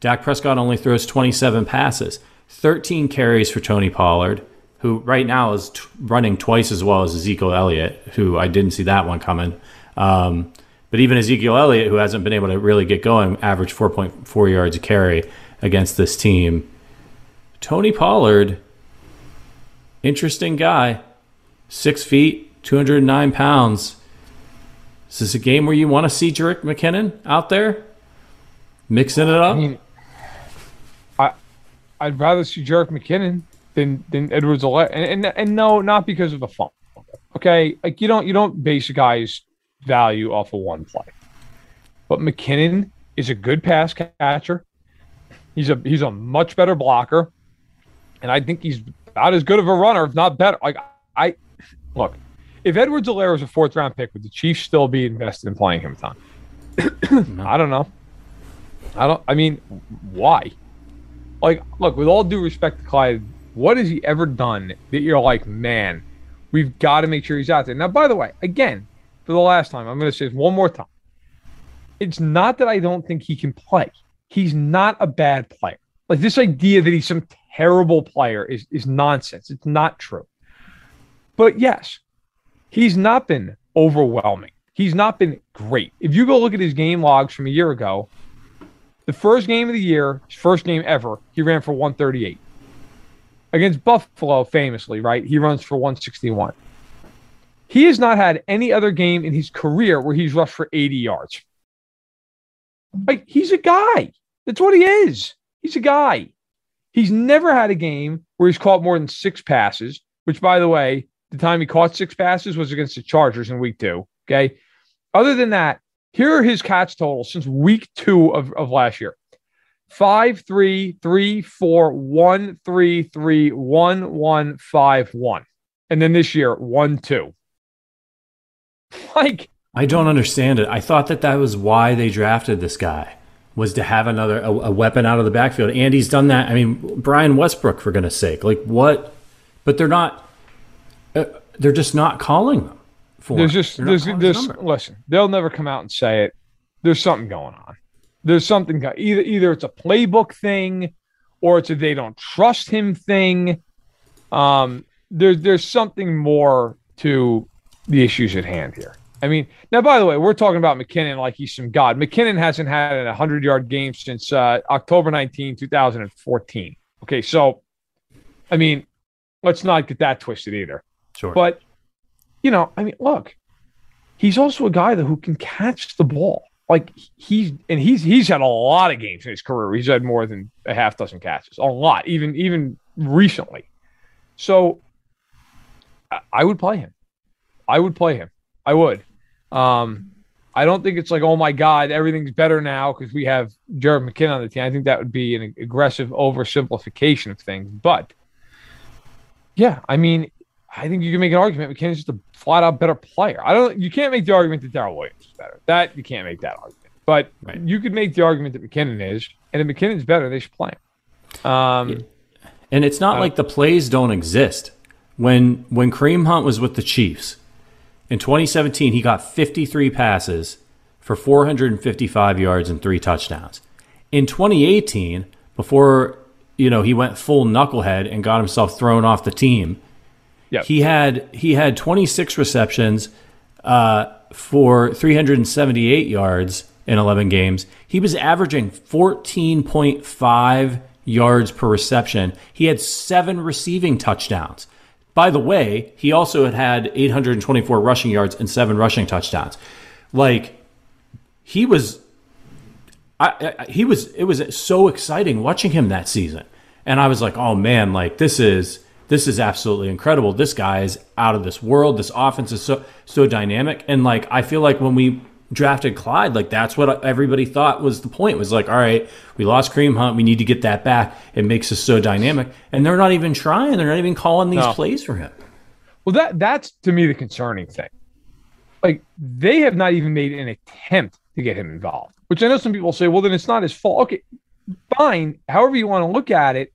Dak Prescott only throws 27 passes, 13 carries for Tony Pollard who right now is t- running twice as well as Ezekiel Elliott, who I didn't see that one coming. Um, but even Ezekiel Elliott, who hasn't been able to really get going, averaged 4.4 yards a carry against this team. Tony Pollard, interesting guy, six feet, 209 pounds. Is this a game where you want to see Jerick McKinnon out there mixing it up? I mean, I, I'd rather see Jerick McKinnon than than Edwards and, and and no, not because of the fumble. Okay, like you don't you don't base a guy's value off of one play. But McKinnon is a good pass catcher. He's a he's a much better blocker, and I think he's about as good of a runner, if not better. Like I look, if Edwards-Helaire was a fourth round pick, would the Chiefs still be invested in playing him, Tom? I don't know. I don't. I mean, why? Like, look, with all due respect to Clyde what has he ever done that you're like, man, we've got to make sure he's out there? Now, by the way, again, for the last time, I'm going to say this one more time. It's not that I don't think he can play. He's not a bad player. Like this idea that he's some terrible player is, is nonsense. It's not true. But yes, he's not been overwhelming. He's not been great. If you go look at his game logs from a year ago, the first game of the year, his first game ever, he ran for 138 against Buffalo, famously, right? He runs for 161. He has not had any other game in his career where he's rushed for 80 yards. Like he's a guy. That's what he is. He's a guy. He's never had a game where he's caught more than six passes, which, by the way, the time he caught six passes was against the Chargers in week two. Okay. Other than that, here are his catch totals since week two of, of last year five, three, three, four, one, three, three, one, one, five, one. And then this year, one, two. Like, I don't understand it. I thought that that was why they drafted this guy was to have another a, a weapon out of the backfield. Andy's done that. I mean, Brian Westbrook, for goodness sake, like what? But they're not. Uh, they're just not calling them. For there's just there's there's listen. They'll never come out and say it. There's something going on. There's something either either it's a playbook thing, or it's a they don't trust him thing. Um, there's there's something more to the issues at hand here. I mean, now by the way, we're talking about McKinnon like he's some god. McKinnon hasn't had a hundred yard game since uh, October 19, 2014. Okay, so I mean, let's not get that twisted either. Sure. But you know, I mean, look, he's also a guy that who can catch the ball. Like he's and he's he's had a lot of games in his career. He's had more than a half dozen catches, a lot, even even recently. So I would play him. I would play him. I would. Um, I don't think it's like, oh my God, everything's better now because we have Jerick McKinnon on the team. I think that would be an aggressive oversimplification of things. But yeah, I mean, I think you can make an argument McKinnon's just a flat out better player. I don't. You can't make the argument that Darrel Williams is better. That you can't make that argument. But right. you could make the argument that McKinnon is, and if McKinnon's better, they should play him. Um, and it's not uh, like the plays don't exist. When when Kareem Hunt was with the Chiefs in 2017, he got 53 passes for 455 yards and three touchdowns. In 2018, before you know he went full knucklehead and got himself thrown off the team He had he had 26 receptions uh, for 378 yards in 11 games. He was averaging 14.5 yards per reception. He had seven receiving touchdowns. By the way, he also had had 824 rushing yards and seven rushing touchdowns. Like he was, I, I, he was. It was so exciting watching him that season, and I was like, oh man, like this is this is absolutely incredible. This guy is out of this world. This offense is so so dynamic, and like I feel like when we drafted Clyde, like that's what everybody thought was the point. Was like, all right, we lost Kareem Hunt, we need to get that back. It makes us so dynamic, and they're not even trying. They're not even calling these no. plays for him. Well, that that's to me the concerning thing. Like they have not even made an attempt to get him involved. Which I know some people say, well, then it's not his fault. Okay, fine. However you want to look at it,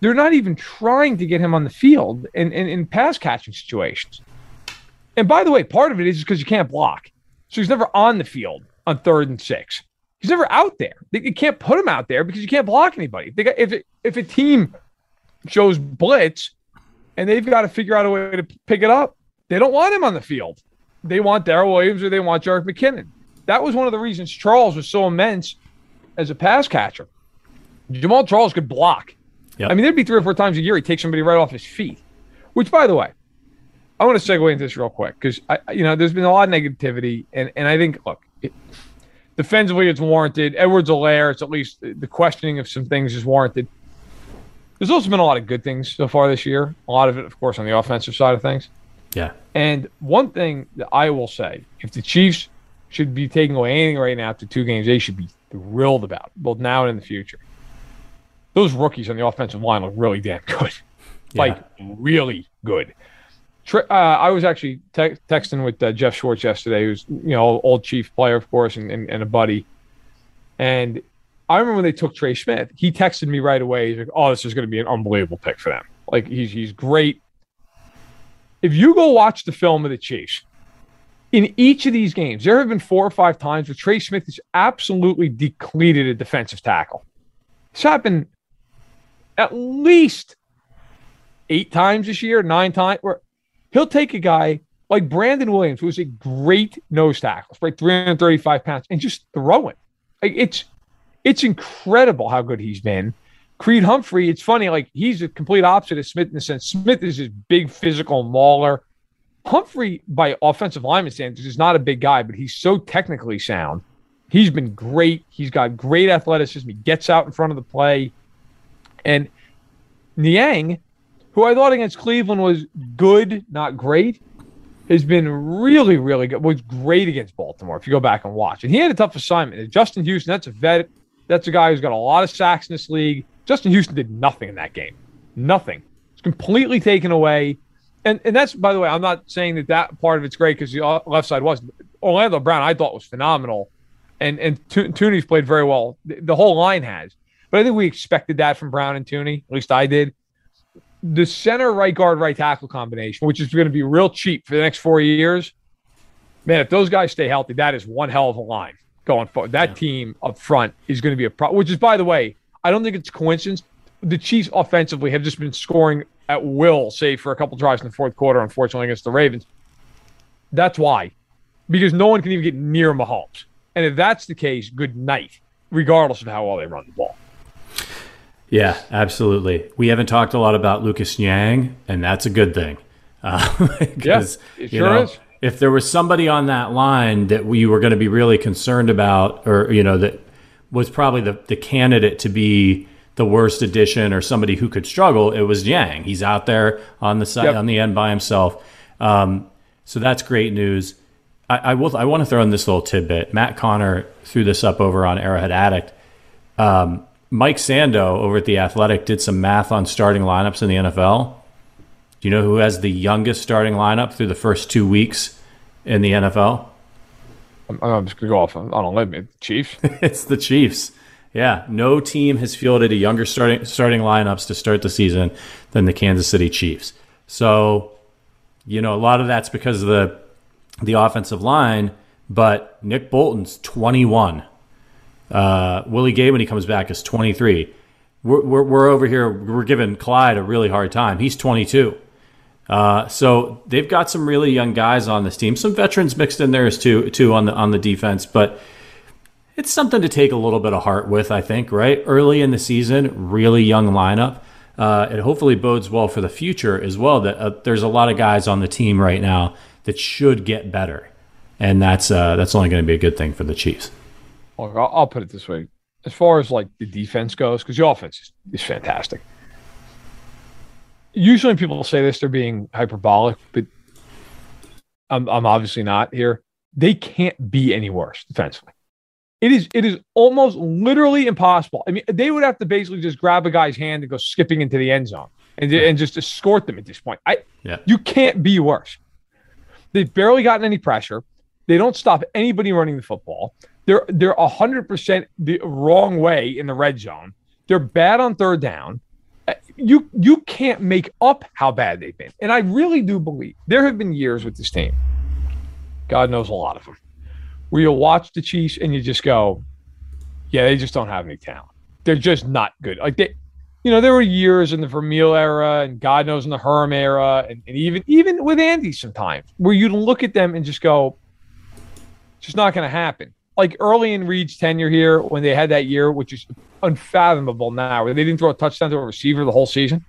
they're not even trying to get him on the field in, in, in pass catching situations. And by the way, part of it is because you can't block. So he's never on the field on third and six. He's never out there. They, you can't put him out there because you can't block anybody. Got, if if a team shows blitz and they've got to figure out a way to pick it up, they don't want him on the field. They want Darrel Williams or they want Jerick McKinnon. That was one of the reasons Charles was so immense as a pass catcher. Jamaal Charles could block. Yep. I mean, there'd be three or four times a year he takes somebody right off his feet. Which, by the way, I want to segue into this real quick because I, you know, there's been a lot of negativity, and and I think look, it, defensively it's warranted. Edwards-Helaire, it's at least the questioning of some things is warranted. There's also been a lot of good things so far this year. A lot of it, of course, on the offensive side of things. Yeah. And one thing that I will say, if the Chiefs should be taking away anything right now after two games, they should be thrilled about, both now and in the future those rookies on the offensive line look really damn good. Yeah. Like really good. Uh, I was actually te- texting with uh, Geoff Schwartz yesterday, who's you know old Chief player, of course, and, and, and, a buddy. And I remember when they took Trey Smith, he texted me right away. He's like, "Oh, this is going to be an unbelievable pick for them. Like he's he's great." If you go watch the film of the Chiefs, in each of these games, there have been four or five times where Trey Smith has absolutely depleted a defensive tackle. It's happened at least eight times this year, nine times, where he'll take a guy like Brandon Williams, who's a great nose tackle, right, 335 pounds, and just throw it. Like it's it's incredible how good he's been. Creed Humphrey, it's funny, like he's a complete opposite of Smith in the sense Smith is this big physical mauler. Humphrey, by offensive lineman standards, is not a big guy, but he's so technically sound He's been great. He's got great athleticism. He gets out in front of the play. And Niang, who I thought against Cleveland was good, not great, has been really, really good. Was great against Baltimore if you go back and watch. And he had a tough assignment. And Justin Houston, that's a vet. That's a guy who's got a lot of sacks in this league. Justin Houston did nothing in that game. Nothing. It's completely taken away. And and that's by the way, I'm not saying that that part of it's great because the left side was Orlando Brown. I thought was phenomenal, and and Thuney's played very well. The, the whole line has, but I think we expected that from Brown and Thuney. At least I did the center right guard right tackle combination, which is going to be real cheap for the next four years. Man, if those guys stay healthy, that is one hell of a line going forward. That yeah. team up front is going to be a problem. Which is, by the way, I don't think it's a coincidence. The Chiefs offensively have just been scoring at will, save for a couple drives in the fourth quarter, unfortunately against the Ravens. That's why, because no one can even get near Mahomes. And if that's the case, good night, regardless of how well they run the ball. Yeah, absolutely. We haven't talked a lot about Lucas Niang, and that's a good thing. Uh, yeah, it sure know, is. If there was somebody on that line that we were going to be really concerned about, or you know, that was probably the, the candidate to be the worst addition or somebody who could struggle, it was Yang. He's out there on the side yep. on the end by himself. Um, so that's great news. I, I, will. I want to throw in this little tidbit. Matt Conner threw this up over on Arrowhead Addict. Um, Mike Sando over at the Athletic did some math on starting lineups in the NFL. Do you know who has the youngest starting lineup through the first two weeks in the NFL? I'm, I'm just gonna go off I don't a limb. Chiefs. it's the Chiefs. Yeah, no team has fielded a younger starting starting lineups to start the season than the Kansas City Chiefs. So, you know, a lot of that's because of the the offensive line. But Nick Bolton's 21 uh, Willie Gay, when he comes back, is 23. We're, we're, we're, over here, we're giving Clyde a really hard time. He's 22. Uh, so they've got some really young guys on this team. Some veterans mixed in there too, too on the on the defense, but it's something to take a little bit of heart with. I think right early in the season, really young lineup. Uh, it hopefully bodes well for the future as well. That uh, there's a lot of guys on the team right now that should get better, and that's uh, that's only going to be a good thing for the Chiefs. Look, I'll, I'll put it this way: as far as like the defense goes, because the offense is, is fantastic. Usually, when people say this, they're being hyperbolic, but I'm, I'm obviously not here. They can't be any worse defensively. It is it is almost literally impossible. I mean, they would have to basically just grab a guy's hand and go skipping into the end zone and, and just escort them at this point. I yeah. you can't be worse. They've barely gotten any pressure. They don't stop anybody running the football. They're they're hundred percent the wrong way in the red zone. They're bad on third down. Uh, you you can't make up how bad they've been. And I really do believe there have been years with this team. God knows a lot of them. Where you'll watch the Chiefs and you just go, yeah, they just don't have any talent. They're just not good. Like they, you know, there were years in the Vermeil era and God knows in the Herm era, and, and even even with Andy sometimes, where you'd look at them and just go, it's just not going to happen like early in Reid's tenure here, when they had that year, which is unfathomable now, where they didn't throw a touchdown to a receiver the whole season.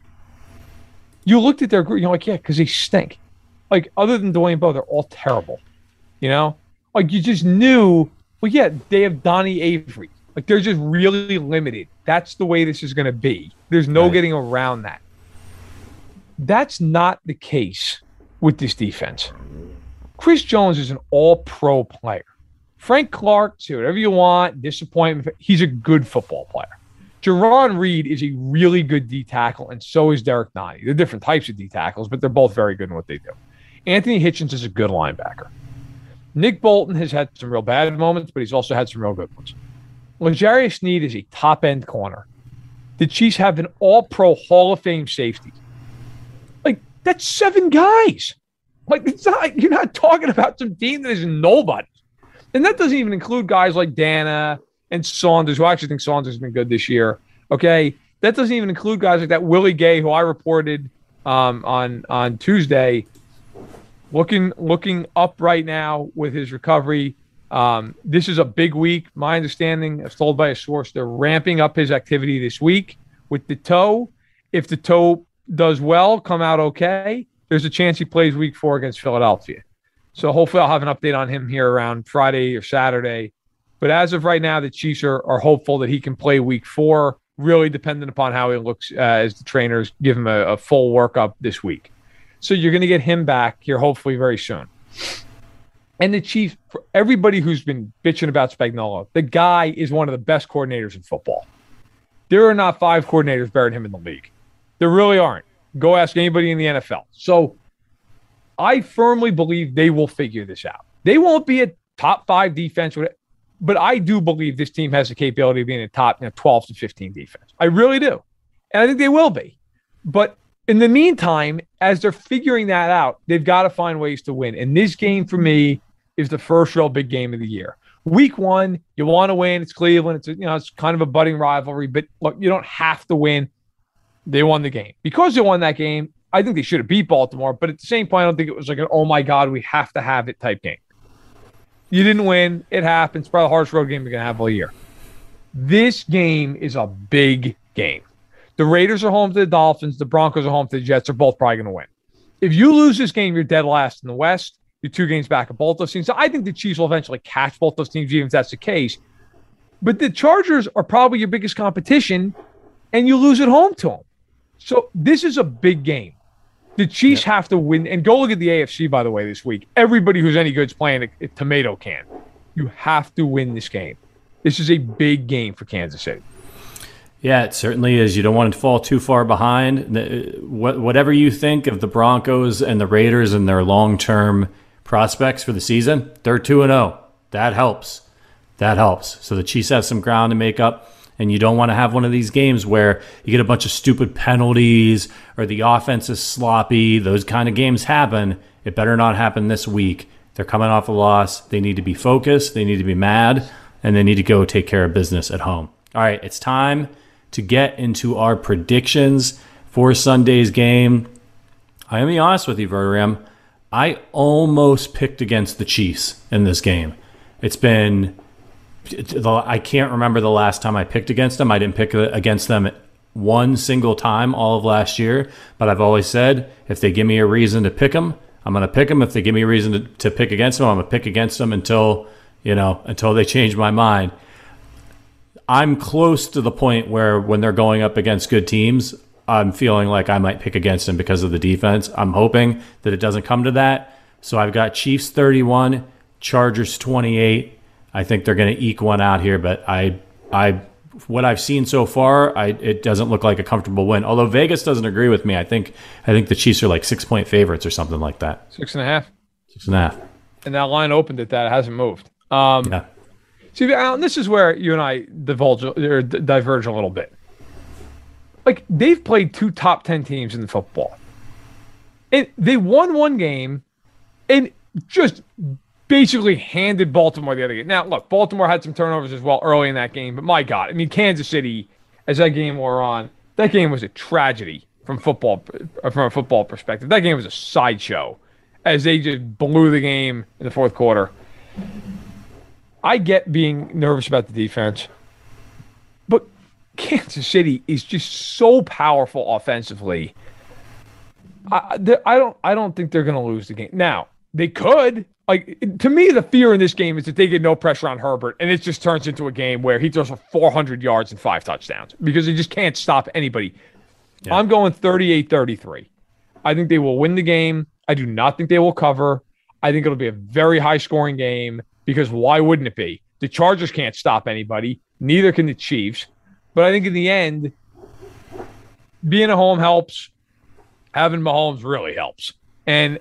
You looked at their group, you're like, yeah, because they stink. Like, other than Dwayne Bowe, they're all terrible. You know? Like, you just knew, well, yeah, they have Donnie Avery. Like, they're just really limited. That's the way this is going to be. There's no right. getting around that. That's not the case with this defense. Chris Jones is an all pro player. Frank Clark, say whatever you want, disappointment. He's a good football player. Jarran Reed is a really good D tackle, and so is Derrick Nnadi. They're different types of D tackles, but they're both very good in what they do. Anthony Hitchens is a good linebacker. Nick Bolton has had some real bad moments, but he's also had some real good ones. L'Jarius Sneed is a top end corner. The Chiefs have an all pro Hall of Fame safety. Like, that's seven guys. Like, it's not, you're not talking about some team that is nobody. And that doesn't even include guys like Danna and Saunders, who I actually think Saunders has been good this year. Okay. That doesn't even include guys like that Willie Gay, who I reported um, on on Tuesday, looking looking up right now with his recovery. Um, this is a big week. My understanding, as told by a source, they're ramping up his activity this week with the toe. If the toe does well, come out okay, there's a chance he plays week four against Philadelphia. So hopefully I'll have an update on him here around Friday or Saturday. But as of right now, the Chiefs are, are hopeful that he can play week four, really dependent upon how he looks uh, as the trainers give him a, a full workup this week. So you're going to get him back here hopefully very soon. And the Chiefs, for everybody who's been bitching about Spagnuolo, the guy is one of the best coordinators in football. There are not five coordinators better than him in the league. There really aren't. Go ask anybody in the NFL. So I firmly believe they will figure this out. They won't be a top five defense, but I do believe this team has the capability of being a top you know, 12 to 15 defense. I really do. And I think they will be. But in the meantime, as they're figuring that out, they've got to find ways to win. And this game for me is the first real big game of the year. Week one, you want to win. It's Cleveland. It's you know it's kind of a budding rivalry, but look, you don't have to win. They won the game because they won that game. I think they should have beat Baltimore, but at the same point, I don't think it was like an oh my god, we have to have it type game. You didn't win. It happens. Probably the hardest road game you're gonna have all year. This game is a big game. The Raiders are home to the Dolphins. The Broncos are home to the Jets. They're both probably going to win. If you lose this game, you're dead last in the West. You're two games back of both those teams. So I think the Chiefs will eventually catch both those teams, even if that's the case. But the Chargers are probably your biggest competition, and you lose at home to them. So this is a big game. The Chiefs have to win. And go look at the AFC, by the way, this week. Everybody who's any good is playing a, a tomato can. You have to win this game. This is a big game for Kansas City. Yeah, it certainly is. You don't want to fall too far behind. Uh, whatever you think of the Broncos and the Raiders and their long term prospects for the season, they're 2 0. That helps. That helps. So the Chiefs have some ground to make up. And you don't want to have one of these games where you get a bunch of stupid penalties or the offense is sloppy. Those kind of games happen. It better not happen this week. They're coming off a loss. They need to be focused. They need to be mad. And they need to go take care of business at home. All right, it's time to get into our predictions for Sunday's game. I am be honest with you, Verderame. I almost picked against the Chiefs in this game. It's been I can't remember the last time I picked against them. I didn't pick against them one single time all of last year, but I've always said if they give me a reason to pick them, I'm going to pick them. If they give me a reason to, to pick against them, I'm going to pick against them until you know until they change my mind. I'm close to the point where when they're going up against good teams, I'm feeling like I might pick against them because of the defense. I'm hoping that it doesn't come to that. So I've got Chiefs 31, Chargers 28. I think they're going to eke one out here, but I, I, what I've seen so far, I, it doesn't look like a comfortable win. Although Vegas doesn't agree with me, I think, I think the Chiefs are like six point favorites or something like that. Six and a half. Six and a half. And that line opened at that. It hasn't moved. Um, yeah. See, Alan, this is where you and I divulge or diverge a little bit. Like they've played two top ten teams in the football, and they won one game, and just basically handed Baltimore the other game. Now, look, Baltimore had some turnovers as well early in that game, but my God, I mean, Kansas City, as that game wore on, that game was a tragedy from football uh, from a football perspective. That game was a sideshow, as they just blew the game in the fourth quarter. I get being nervous about the defense, but Kansas City is just so powerful offensively. I, I don't I don't think they're going to lose the game. Now they could. Like to me, the fear in this game is that they get no pressure on Herbert, and it just turns into a game where he throws for 400 yards and five touchdowns because he just can't stop anybody. Yeah. I'm going 38-33. I think they will win the game. I do not think they will cover. I think it'll be a very high scoring game because why wouldn't it be? The Chargers can't stop anybody, neither can the Chiefs. But I think in the end, being at home helps. Having Mahomes really helps. And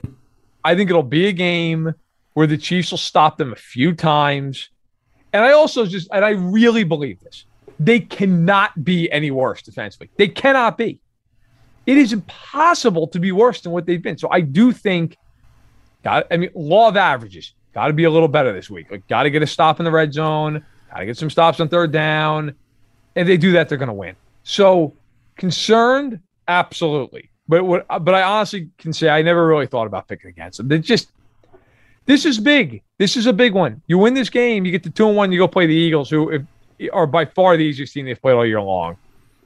I think it'll be a game where the Chiefs will stop them a few times. And I also just, and I really believe this, they cannot be any worse defensively. They cannot be. It is impossible to be worse than what they've been. So I do think, God, I mean, law of averages. Got to be a little better this week. Like, got to get a stop in the red zone. Got to get some stops on third down. And they do that, they're going to win. So concerned, absolutely. But what? But I honestly can say I never really thought about picking against them. They just this is big. This is a big one. You win this game, you get to two and one. You go play the Eagles, who are by far the easiest team they've played all year long.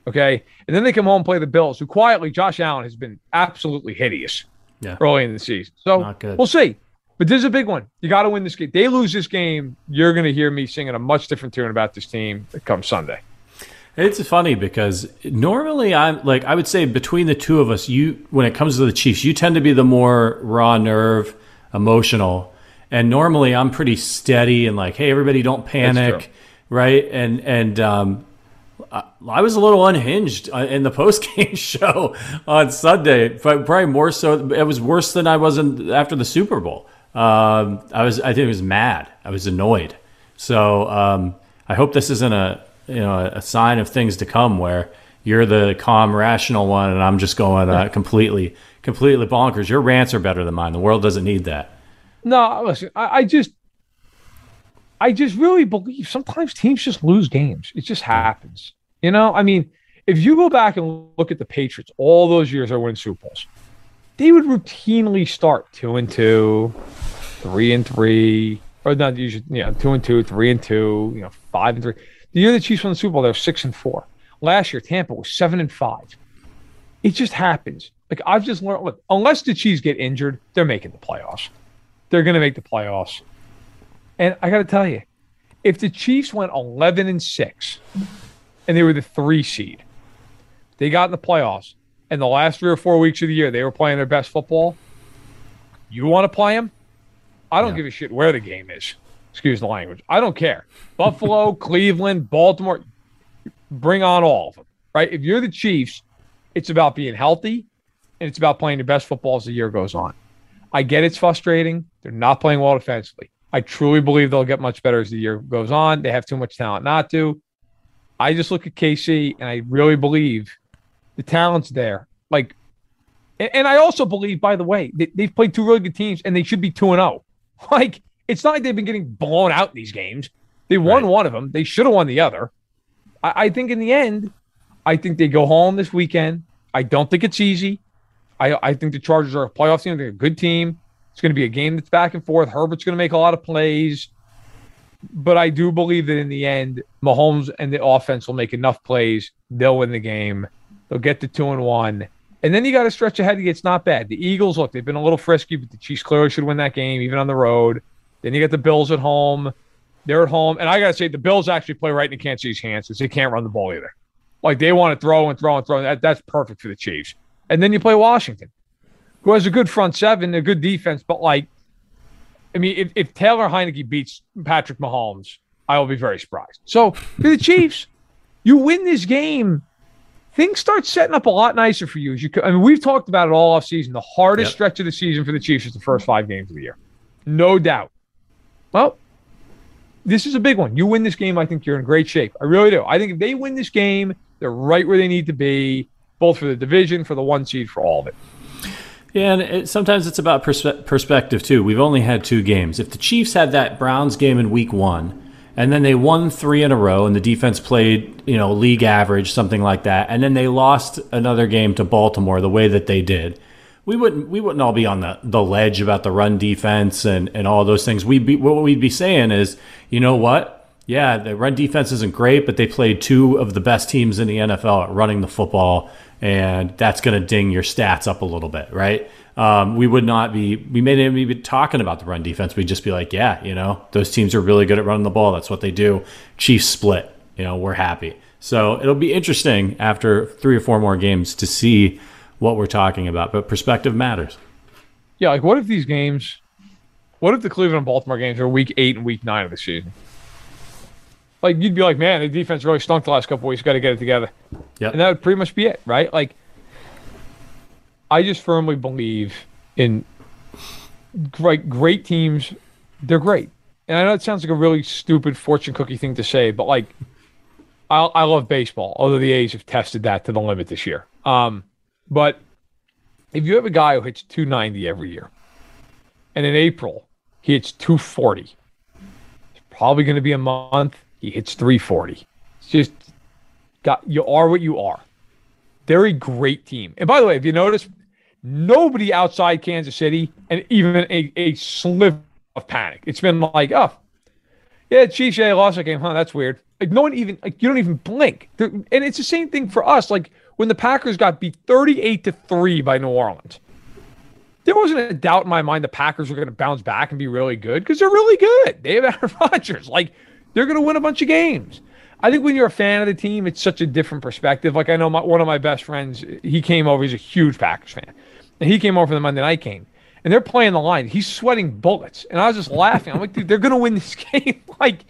Okay, and then they come home and play the Bills, who quietly Josh Allen has been absolutely hideous yeah. early in the season. So we'll see. But this is a big one. You got to win this game. They lose this game, you're going to hear me singing a much different tune about this team come Sunday. It's funny because normally I'm like I would say between the two of us, you when it comes to the Chiefs, you tend to be the more raw nerve, emotional, and normally I'm pretty steady and like, hey, everybody, don't panic, right? And and um, I was a little unhinged uh, in the post game show on Sunday, but probably more so. It was worse than I was in, after the Super Bowl. Um, I was, I think, I was mad. I was annoyed. So um, I hope this isn't a you know a sign of things to come where you're the calm, rational one, and I'm just going uh, completely, completely bonkers. Your rants are better than mine. The world doesn't need that. No, listen, I, I just, I just really believe sometimes teams just lose games. It just happens. You know, I mean, if you go back and look at the Patriots, all those years I win Super Bowls, they would routinely start two and two, three and three, or not usually, yeah, two and two, three and two, you know, five and three. The year the Chiefs won the Super Bowl, they were six and four. Last year, Tampa was seven and five. It just happens. Like I've just learned, look, unless the Chiefs get injured, they're making the playoffs. They're going to make the playoffs. And I got to tell you, if the Chiefs went 11 and six and they were the three seed, they got in the playoffs, and the last three or four weeks of the year they were playing their best football. You want to play them? I don't yeah. give a shit where the game is. Excuse the language. I don't care. Buffalo, Cleveland, Baltimore, bring on all of them. Right? If you're the Chiefs, it's about being healthy, and it's about playing the best football as the year goes on. I get it's frustrating. They're not playing well defensively. I truly believe they'll get much better as the year goes on. They have too much talent not to. I just look at KC and I really believe the talent's there. Like, and, I also believe, by the way, they, they've played two really good teams and they should be 2 and 0. Like, it's not like they've been getting blown out in these games. They won right. one of them, they should have won the other. I, I think in the end, I think they go home this weekend. I don't think it's easy. I, I think the Chargers are a playoff team. They're a good team. It's going to be a game that's back and forth. Herbert's going to make a lot of plays. But I do believe that in the end, Mahomes and the offense will make enough plays. They'll win the game. They'll get to two and one. And then you got to stretch ahead. It's not bad. The Eagles, look, they've been a little frisky, but the Chiefs clearly should win that game, even on the road. Then you get the Bills at home. They're at home. And I got to say, the Bills actually play right in the Kansas City's hands because they can't run the ball either. Like they want to throw and throw and throw. That, that's perfect for the Chiefs. And then you play Washington, who has a good front seven, a good defense, but like, I mean, if, if Taylor Heinicke beats Patrick Mahomes, I will be very surprised. So for the Chiefs, you win this game, things start setting up a lot nicer for you. As you, I mean, we've talked about it all off season. The hardest yep. stretch of the season for the Chiefs is the first five games of the year, no doubt. Well, this is a big one. You win this game, I think you're in great shape. I really do. I think if they win this game, they're right where they need to be, both for the division, for the one seed, for all of it. Yeah, and it, sometimes it's about perspe- perspective too. We've only had two games. If the Chiefs had that Browns game in Week One, and then they won three in a row, and the defense played, you know, league average, something like that, and then they lost another game to Baltimore the way that they did, we wouldn't we wouldn't all be on the, the ledge about the run defense and, and all those things. Be what we'd be saying is, you know what? Yeah, the run defense isn't great, but they played two of the best teams in the NFL at running the football and that's going to ding your stats up a little bit, right? Um, we would not be, we may not even be talking about the run defense. We'd just be like, yeah, you know, those teams are really good at running the ball. That's what they do. Chiefs split, you know, we're happy. So it'll be interesting after three or four more games to see what we're talking about, but perspective matters. Yeah, like what if these games, what if the Cleveland and Baltimore games are week eight and week nine of the season? Like you'd be like, man, the defense really stunk the last couple weeks. Got to get it together. Yeah, and that would pretty much be it, right? Like, I just firmly believe in great, great teams. They're great, and I know it sounds like a really stupid fortune cookie thing to say, but like, I, I love baseball. Although the A's have tested that to the limit this year. Um, but if you have a guy who hits 290 every year, and in April he hits 240, it's probably going to be a month he hits 340. It's just got you are what you are. They're a great team. And by the way, if you notice, nobody outside Kansas City and even a, a sliver of panic. It's been like, oh, yeah, Chiefs, yeah, lost that game. Huh, that's weird. Like no one even like you don't even blink. They're, and it's the same thing for us. Like when the Packers got beat 38 to 3 by New Orleans. there wasn't a doubt in my mind the Packers were going to bounce back and be really good because they're really good. They have Aaron Rodgers. Like they're going to win a bunch of games. I think when you're a fan of the team, it's such a different perspective. Like I know my, one of my best friends, he came over. He's a huge Packers fan, and he came over for the Monday night game, and they're playing the line. He's sweating bullets, and I was just laughing. I'm like, dude, they're going to win this game. like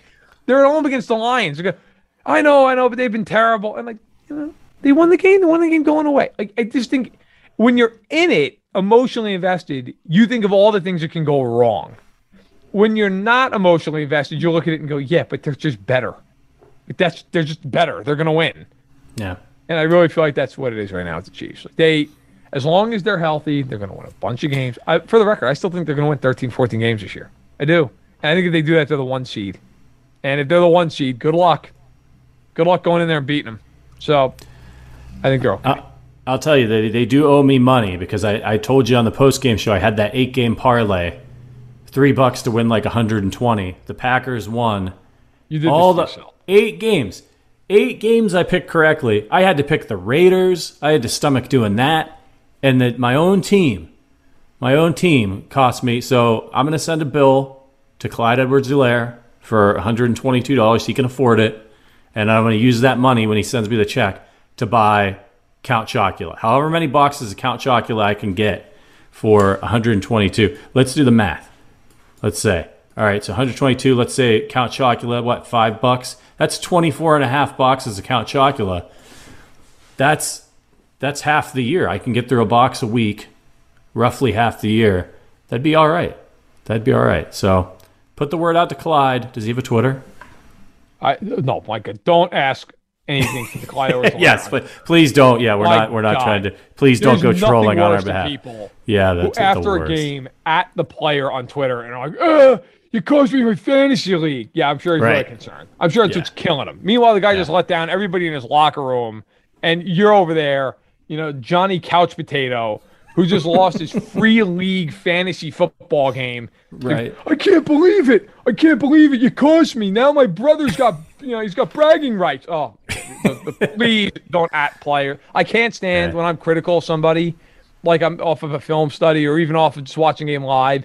they're at home against the Lions. Gonna, I know, I know, but they've been terrible. And like, you know, they won the game. They won the game going away. Like I just think when you're in it, emotionally invested, you think of all the things that can go wrong. When you're not emotionally invested, you look at it and go, yeah, but they're just better. That's they're just better. They're going to win. Yeah. And I really feel like that's what it is right now with the Chiefs. Like they, as long as they're healthy, they're going to win a bunch of games. I, for the record, I still think they're going to win 13, 14 games this year. I do. And I think if they do that, they're the one seed. And if they're the one seed, good luck. Good luck going in there and beating them. So I think they're okay. Uh, I'll tell you, they, they do owe me money because I, I told you on the post game show I had that eight game parlay, three bucks to win like 120. The Packers won. You did all this the yourself. eight games. Eight games I picked correctly. I had to pick the Raiders. I had to stomach doing that, and that my own team, my own team cost me. So I'm gonna send a bill to Clyde Edwards-Helaire for 122 dollars. He can afford it, and I'm gonna use that money when he sends me the check to buy Count Chocula. However many boxes of Count Chocula I can get for 122. Let's do the math. Let's say. All right, so 122, let's say Count Chocula, what, five bucks? That's 24 and a half boxes of Count Chocula. That's that's half the year. I can get through a box a week, roughly half the year. That'd be all right. That'd be all right. So put the word out to Clyde. Does he have a Twitter? I no, Micah, don't ask anything to the Edwards-Helaire. yes, but please don't. Yeah, we're My not. We're not God. trying to. Please don't go trolling on our behalf. People Yeah, who, that's the after a game at the player on Twitter and are like, uh, you coached me in my fantasy league. Yeah, I'm sure he's very Right. concerned. I'm sure it's Yeah. what's killing him. Meanwhile, the guy just let down everybody in his locker room, and you're over there, you know, Johnny Couch Potato, who just lost his free league fantasy football game. Right. I can't believe it. I can't believe it. You coached me. Now my brother's got, you know, he's got bragging rights. Oh, the- the- please don't at player. I can't stand Yeah. when I'm critical of somebody, like I'm off of a film study or even off of just watching a game live,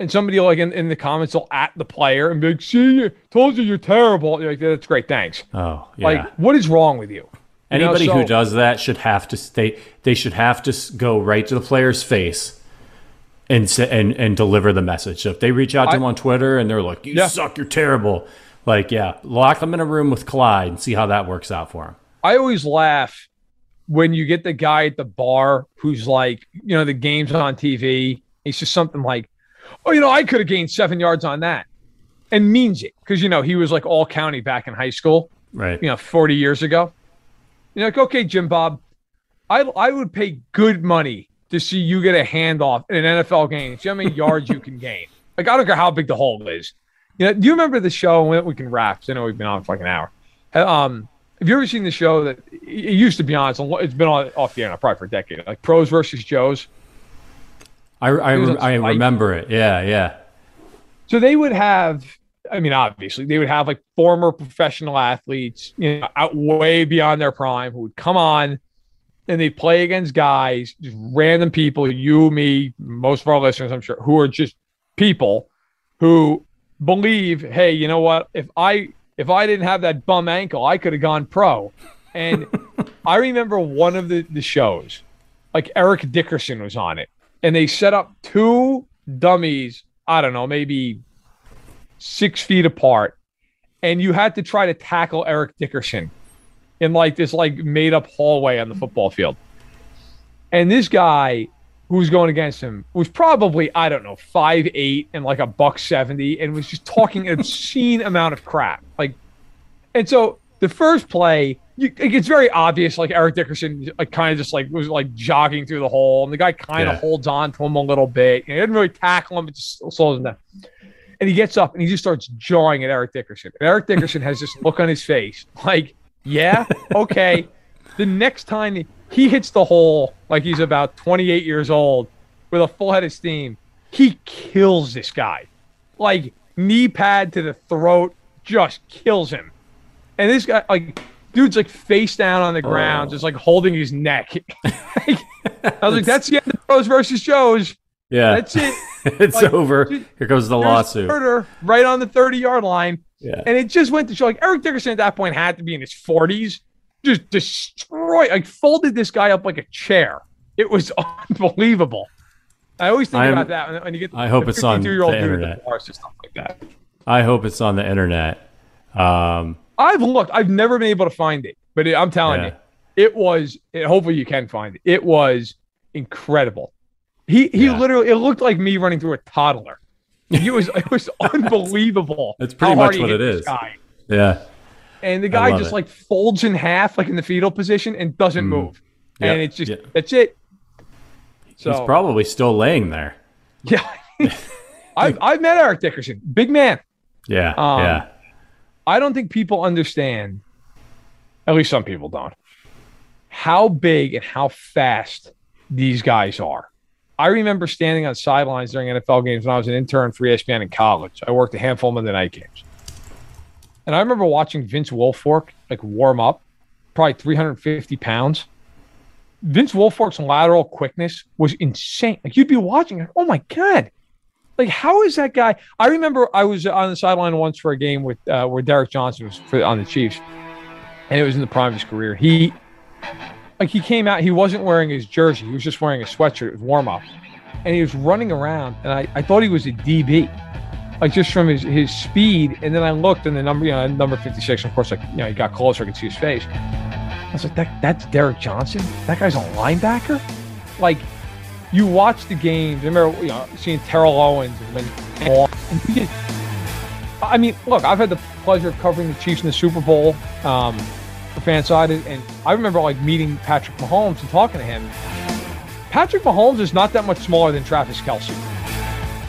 and somebody like in, in the comments will at the player and be like, "See, you told you you're terrible." You're like, "That's great, thanks." Oh, yeah. Like, what is wrong with you? You know, Anybody who does that should have to they they should have to go right to the player's face and and and deliver the message. So if they reach out to I- him on Twitter and they're like, "You Yeah. suck, you're terrible," like yeah, lock them in a room with Clyde and see how that works out for him. I always laugh when you get the guy at the bar who's like, you know, the game's on TV. He's just something like, oh, you know, I could have gained seven yards on that and means it because, you know, he was like all county back in high school, Right. you know, 40 years ago. You're like, okay, Jim Bob, I, I would pay good money to see you get a handoff in an NFL game. See how many yards you can gain. Like, I don't care how big the hole is. You know, do you remember the show? We we can wrap. I know we've been on for like an hour. Um, have you ever seen the show that it used to be on? It's, it's been on off the air now probably for a decade. Like Pros versus Joes. I I, He was on I remember it. Yeah, yeah. So they would have. I mean, obviously, they would have like former professional athletes, you know, out way beyond their prime, who would come on and they play against guys, just random people, you, me, most of our listeners, I'm sure, who are just people who believe, hey, you know what? If I if I didn't have that bum ankle, I could have gone pro. And I remember one of the, the shows, like Eric Dickerson was on it, and they set up two dummies, I don't know, maybe six feet apart, and you had to try to tackle Eric Dickerson in like this like made up hallway on the football field. And this guy who was going against him was probably, I don't know, five eight and like a buck seventy and was just talking an obscene amount of crap. Like and so the first play, you, it gets very obvious. Like Eric Dickerson, like kind of just like was like jogging through the hole, and the guy kind of Yeah. holds on to him a little bit. And he didn't really tackle him; it just slows him down. And he gets up and he just starts jawing at Eric Dickerson. And Eric Dickerson has this look on his face, like, "Yeah, okay." the next time he hits the hole, like he's about 28 years old, with a full head of steam, he kills this guy, like knee pad to the throat, just kills him. And this guy, like, dude's like face down on the ground, oh. just like holding his neck. I was like, that's the end of pros versus Joes. Yeah. That's it. it's Like, over. dude, Here comes the lawsuit. Murder right on the 30 yard line. Yeah. And it just went to show like Eric Dickerson at that point had to be in his 40s. Just destroy, like folded this guy up like a chair. It was unbelievable. I always think I'm- about that when- when you get. I hope the it's on 52-year-old the internet. bars and stuff like that. I hope it's on the internet. Um, I've looked. I've never been able to find it, but it, I'm telling Yeah. you, it was. It, hopefully, you can find it. It was incredible. He he Yeah. literally. It looked like me running through a toddler. It was it was unbelievable. That's pretty much what it is. Guy. yeah. And the guy just it. like folds in half, like in the fetal position, and doesn't Mm. move. Yep. And it's just Yep. that's it. So He's probably still laying there. yeah, I've I've met Eric Dickerson, big man. Yeah. Um, yeah. I don't think people understand, at least some people don't, how big and how fast these guys are. I remember standing on sidelines during NFL games when I was an intern for ESPN in college. I worked a handful of Monday night games. And I remember watching Vince Wilfork like warm up, probably 350 pounds. Vince Wilfork's lateral quickness was insane. Like you'd be watching, like, oh my God. Like, how is that guy? I remember I was on the sideline once for a game with uh, where Derrick Johnson was for, on the Chiefs, and it was in the prime of his career. He, like, he came out. He wasn't wearing his jersey. He was just wearing a sweatshirt. It warm up, and he was running around, and I, I thought he was a DB, like just from his his speed. And then I looked, and the number, you know, number fifty six. Of course, like you know, he got closer. I could see his face. I was like, that that's Derrick Johnson. That guy's a linebacker. Like, you watch the games. I remember, you know, seeing Terrell Owens and when, just, I mean, look, I've had the pleasure of covering the Chiefs in the Super Bowl um, for Fansided, and I remember like meeting Patrick Mahomes and talking to him. Patrick Mahomes is not that much smaller than Travis Kelce.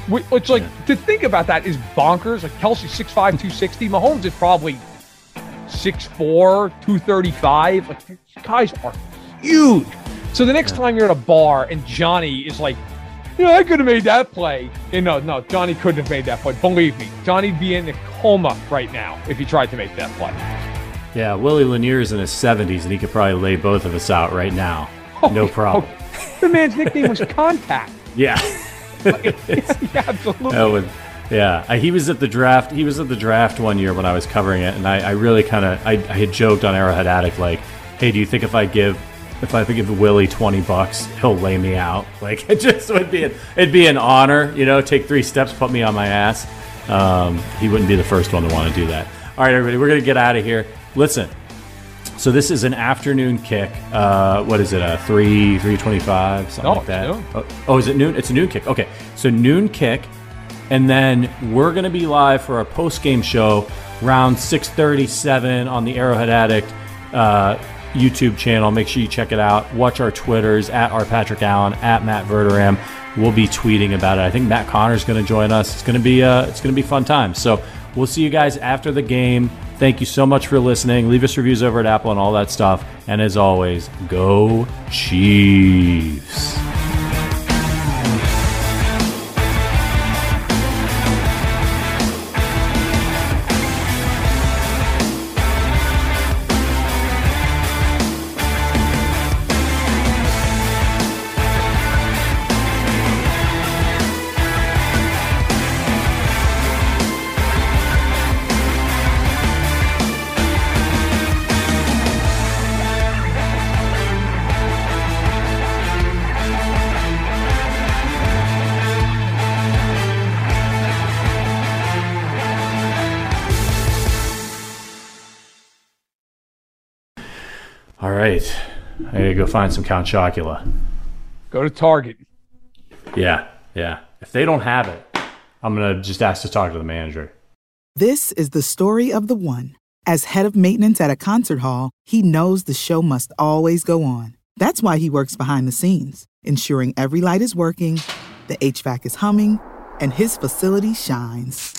Wh- Which, like, to think about that is bonkers. Like, Kelce 6'5, 260. Mahomes is probably 6'4, 235. Like, these guys are huge. So the next time you're at a bar and Johnny is like, you know, I could have made that play. You know, no, Johnny couldn't have made that play. Believe me, Johnny'd be in a coma right now if he tried to make that play. Yeah. Willie Lanier's in his 70s, and he could probably lay both of us out right now. No problem. The man's nickname was Contact. Yeah. yeah, absolutely. That would, yeah. I, he was at the draft. He was at the draft one year when I was covering it, and I, I really kind of I, I had joked on Arrowhead Addict like, "Hey, do you think if I give if I give Willie twenty bucks, he'll lay me out?" Like it just would be an, it'd be an honor, you know. Take three steps, put me on my ass. Um, he wouldn't be the first one to want to do that. All right, everybody, we're gonna get out of here. Listen. So this is an afternoon kick. Uh, what is it? A three, three twenty-five, something No, like that. Oh, oh, is it noon? It's a noon kick. Okay, so noon kick, and then we're gonna be live for our post-game show around six thirty-seven on the Arrowhead Addict uh, YouTube channel. Make sure you check it out. Watch our Twitters at our Patrick Allen at Matt Verderame. We'll be tweeting about it. I think Matt Conner's going to join us. It's going to be uh, it's going to be fun time. So we'll see you guys after the game. Thank you so much for listening. Leave us reviews over at Apple and all that stuff. And as always, go Chiefs. Right. I gotta go find some Count Chocula. Go to Target. Yeah, yeah. If they don't have it, I'm gonna just ask to talk to the manager. This is the story of the one. As head of maintenance at a concert hall, he knows the show must always go on. That's why he works behind the scenes, ensuring every light is working, the HVAC is humming, and his facility shines.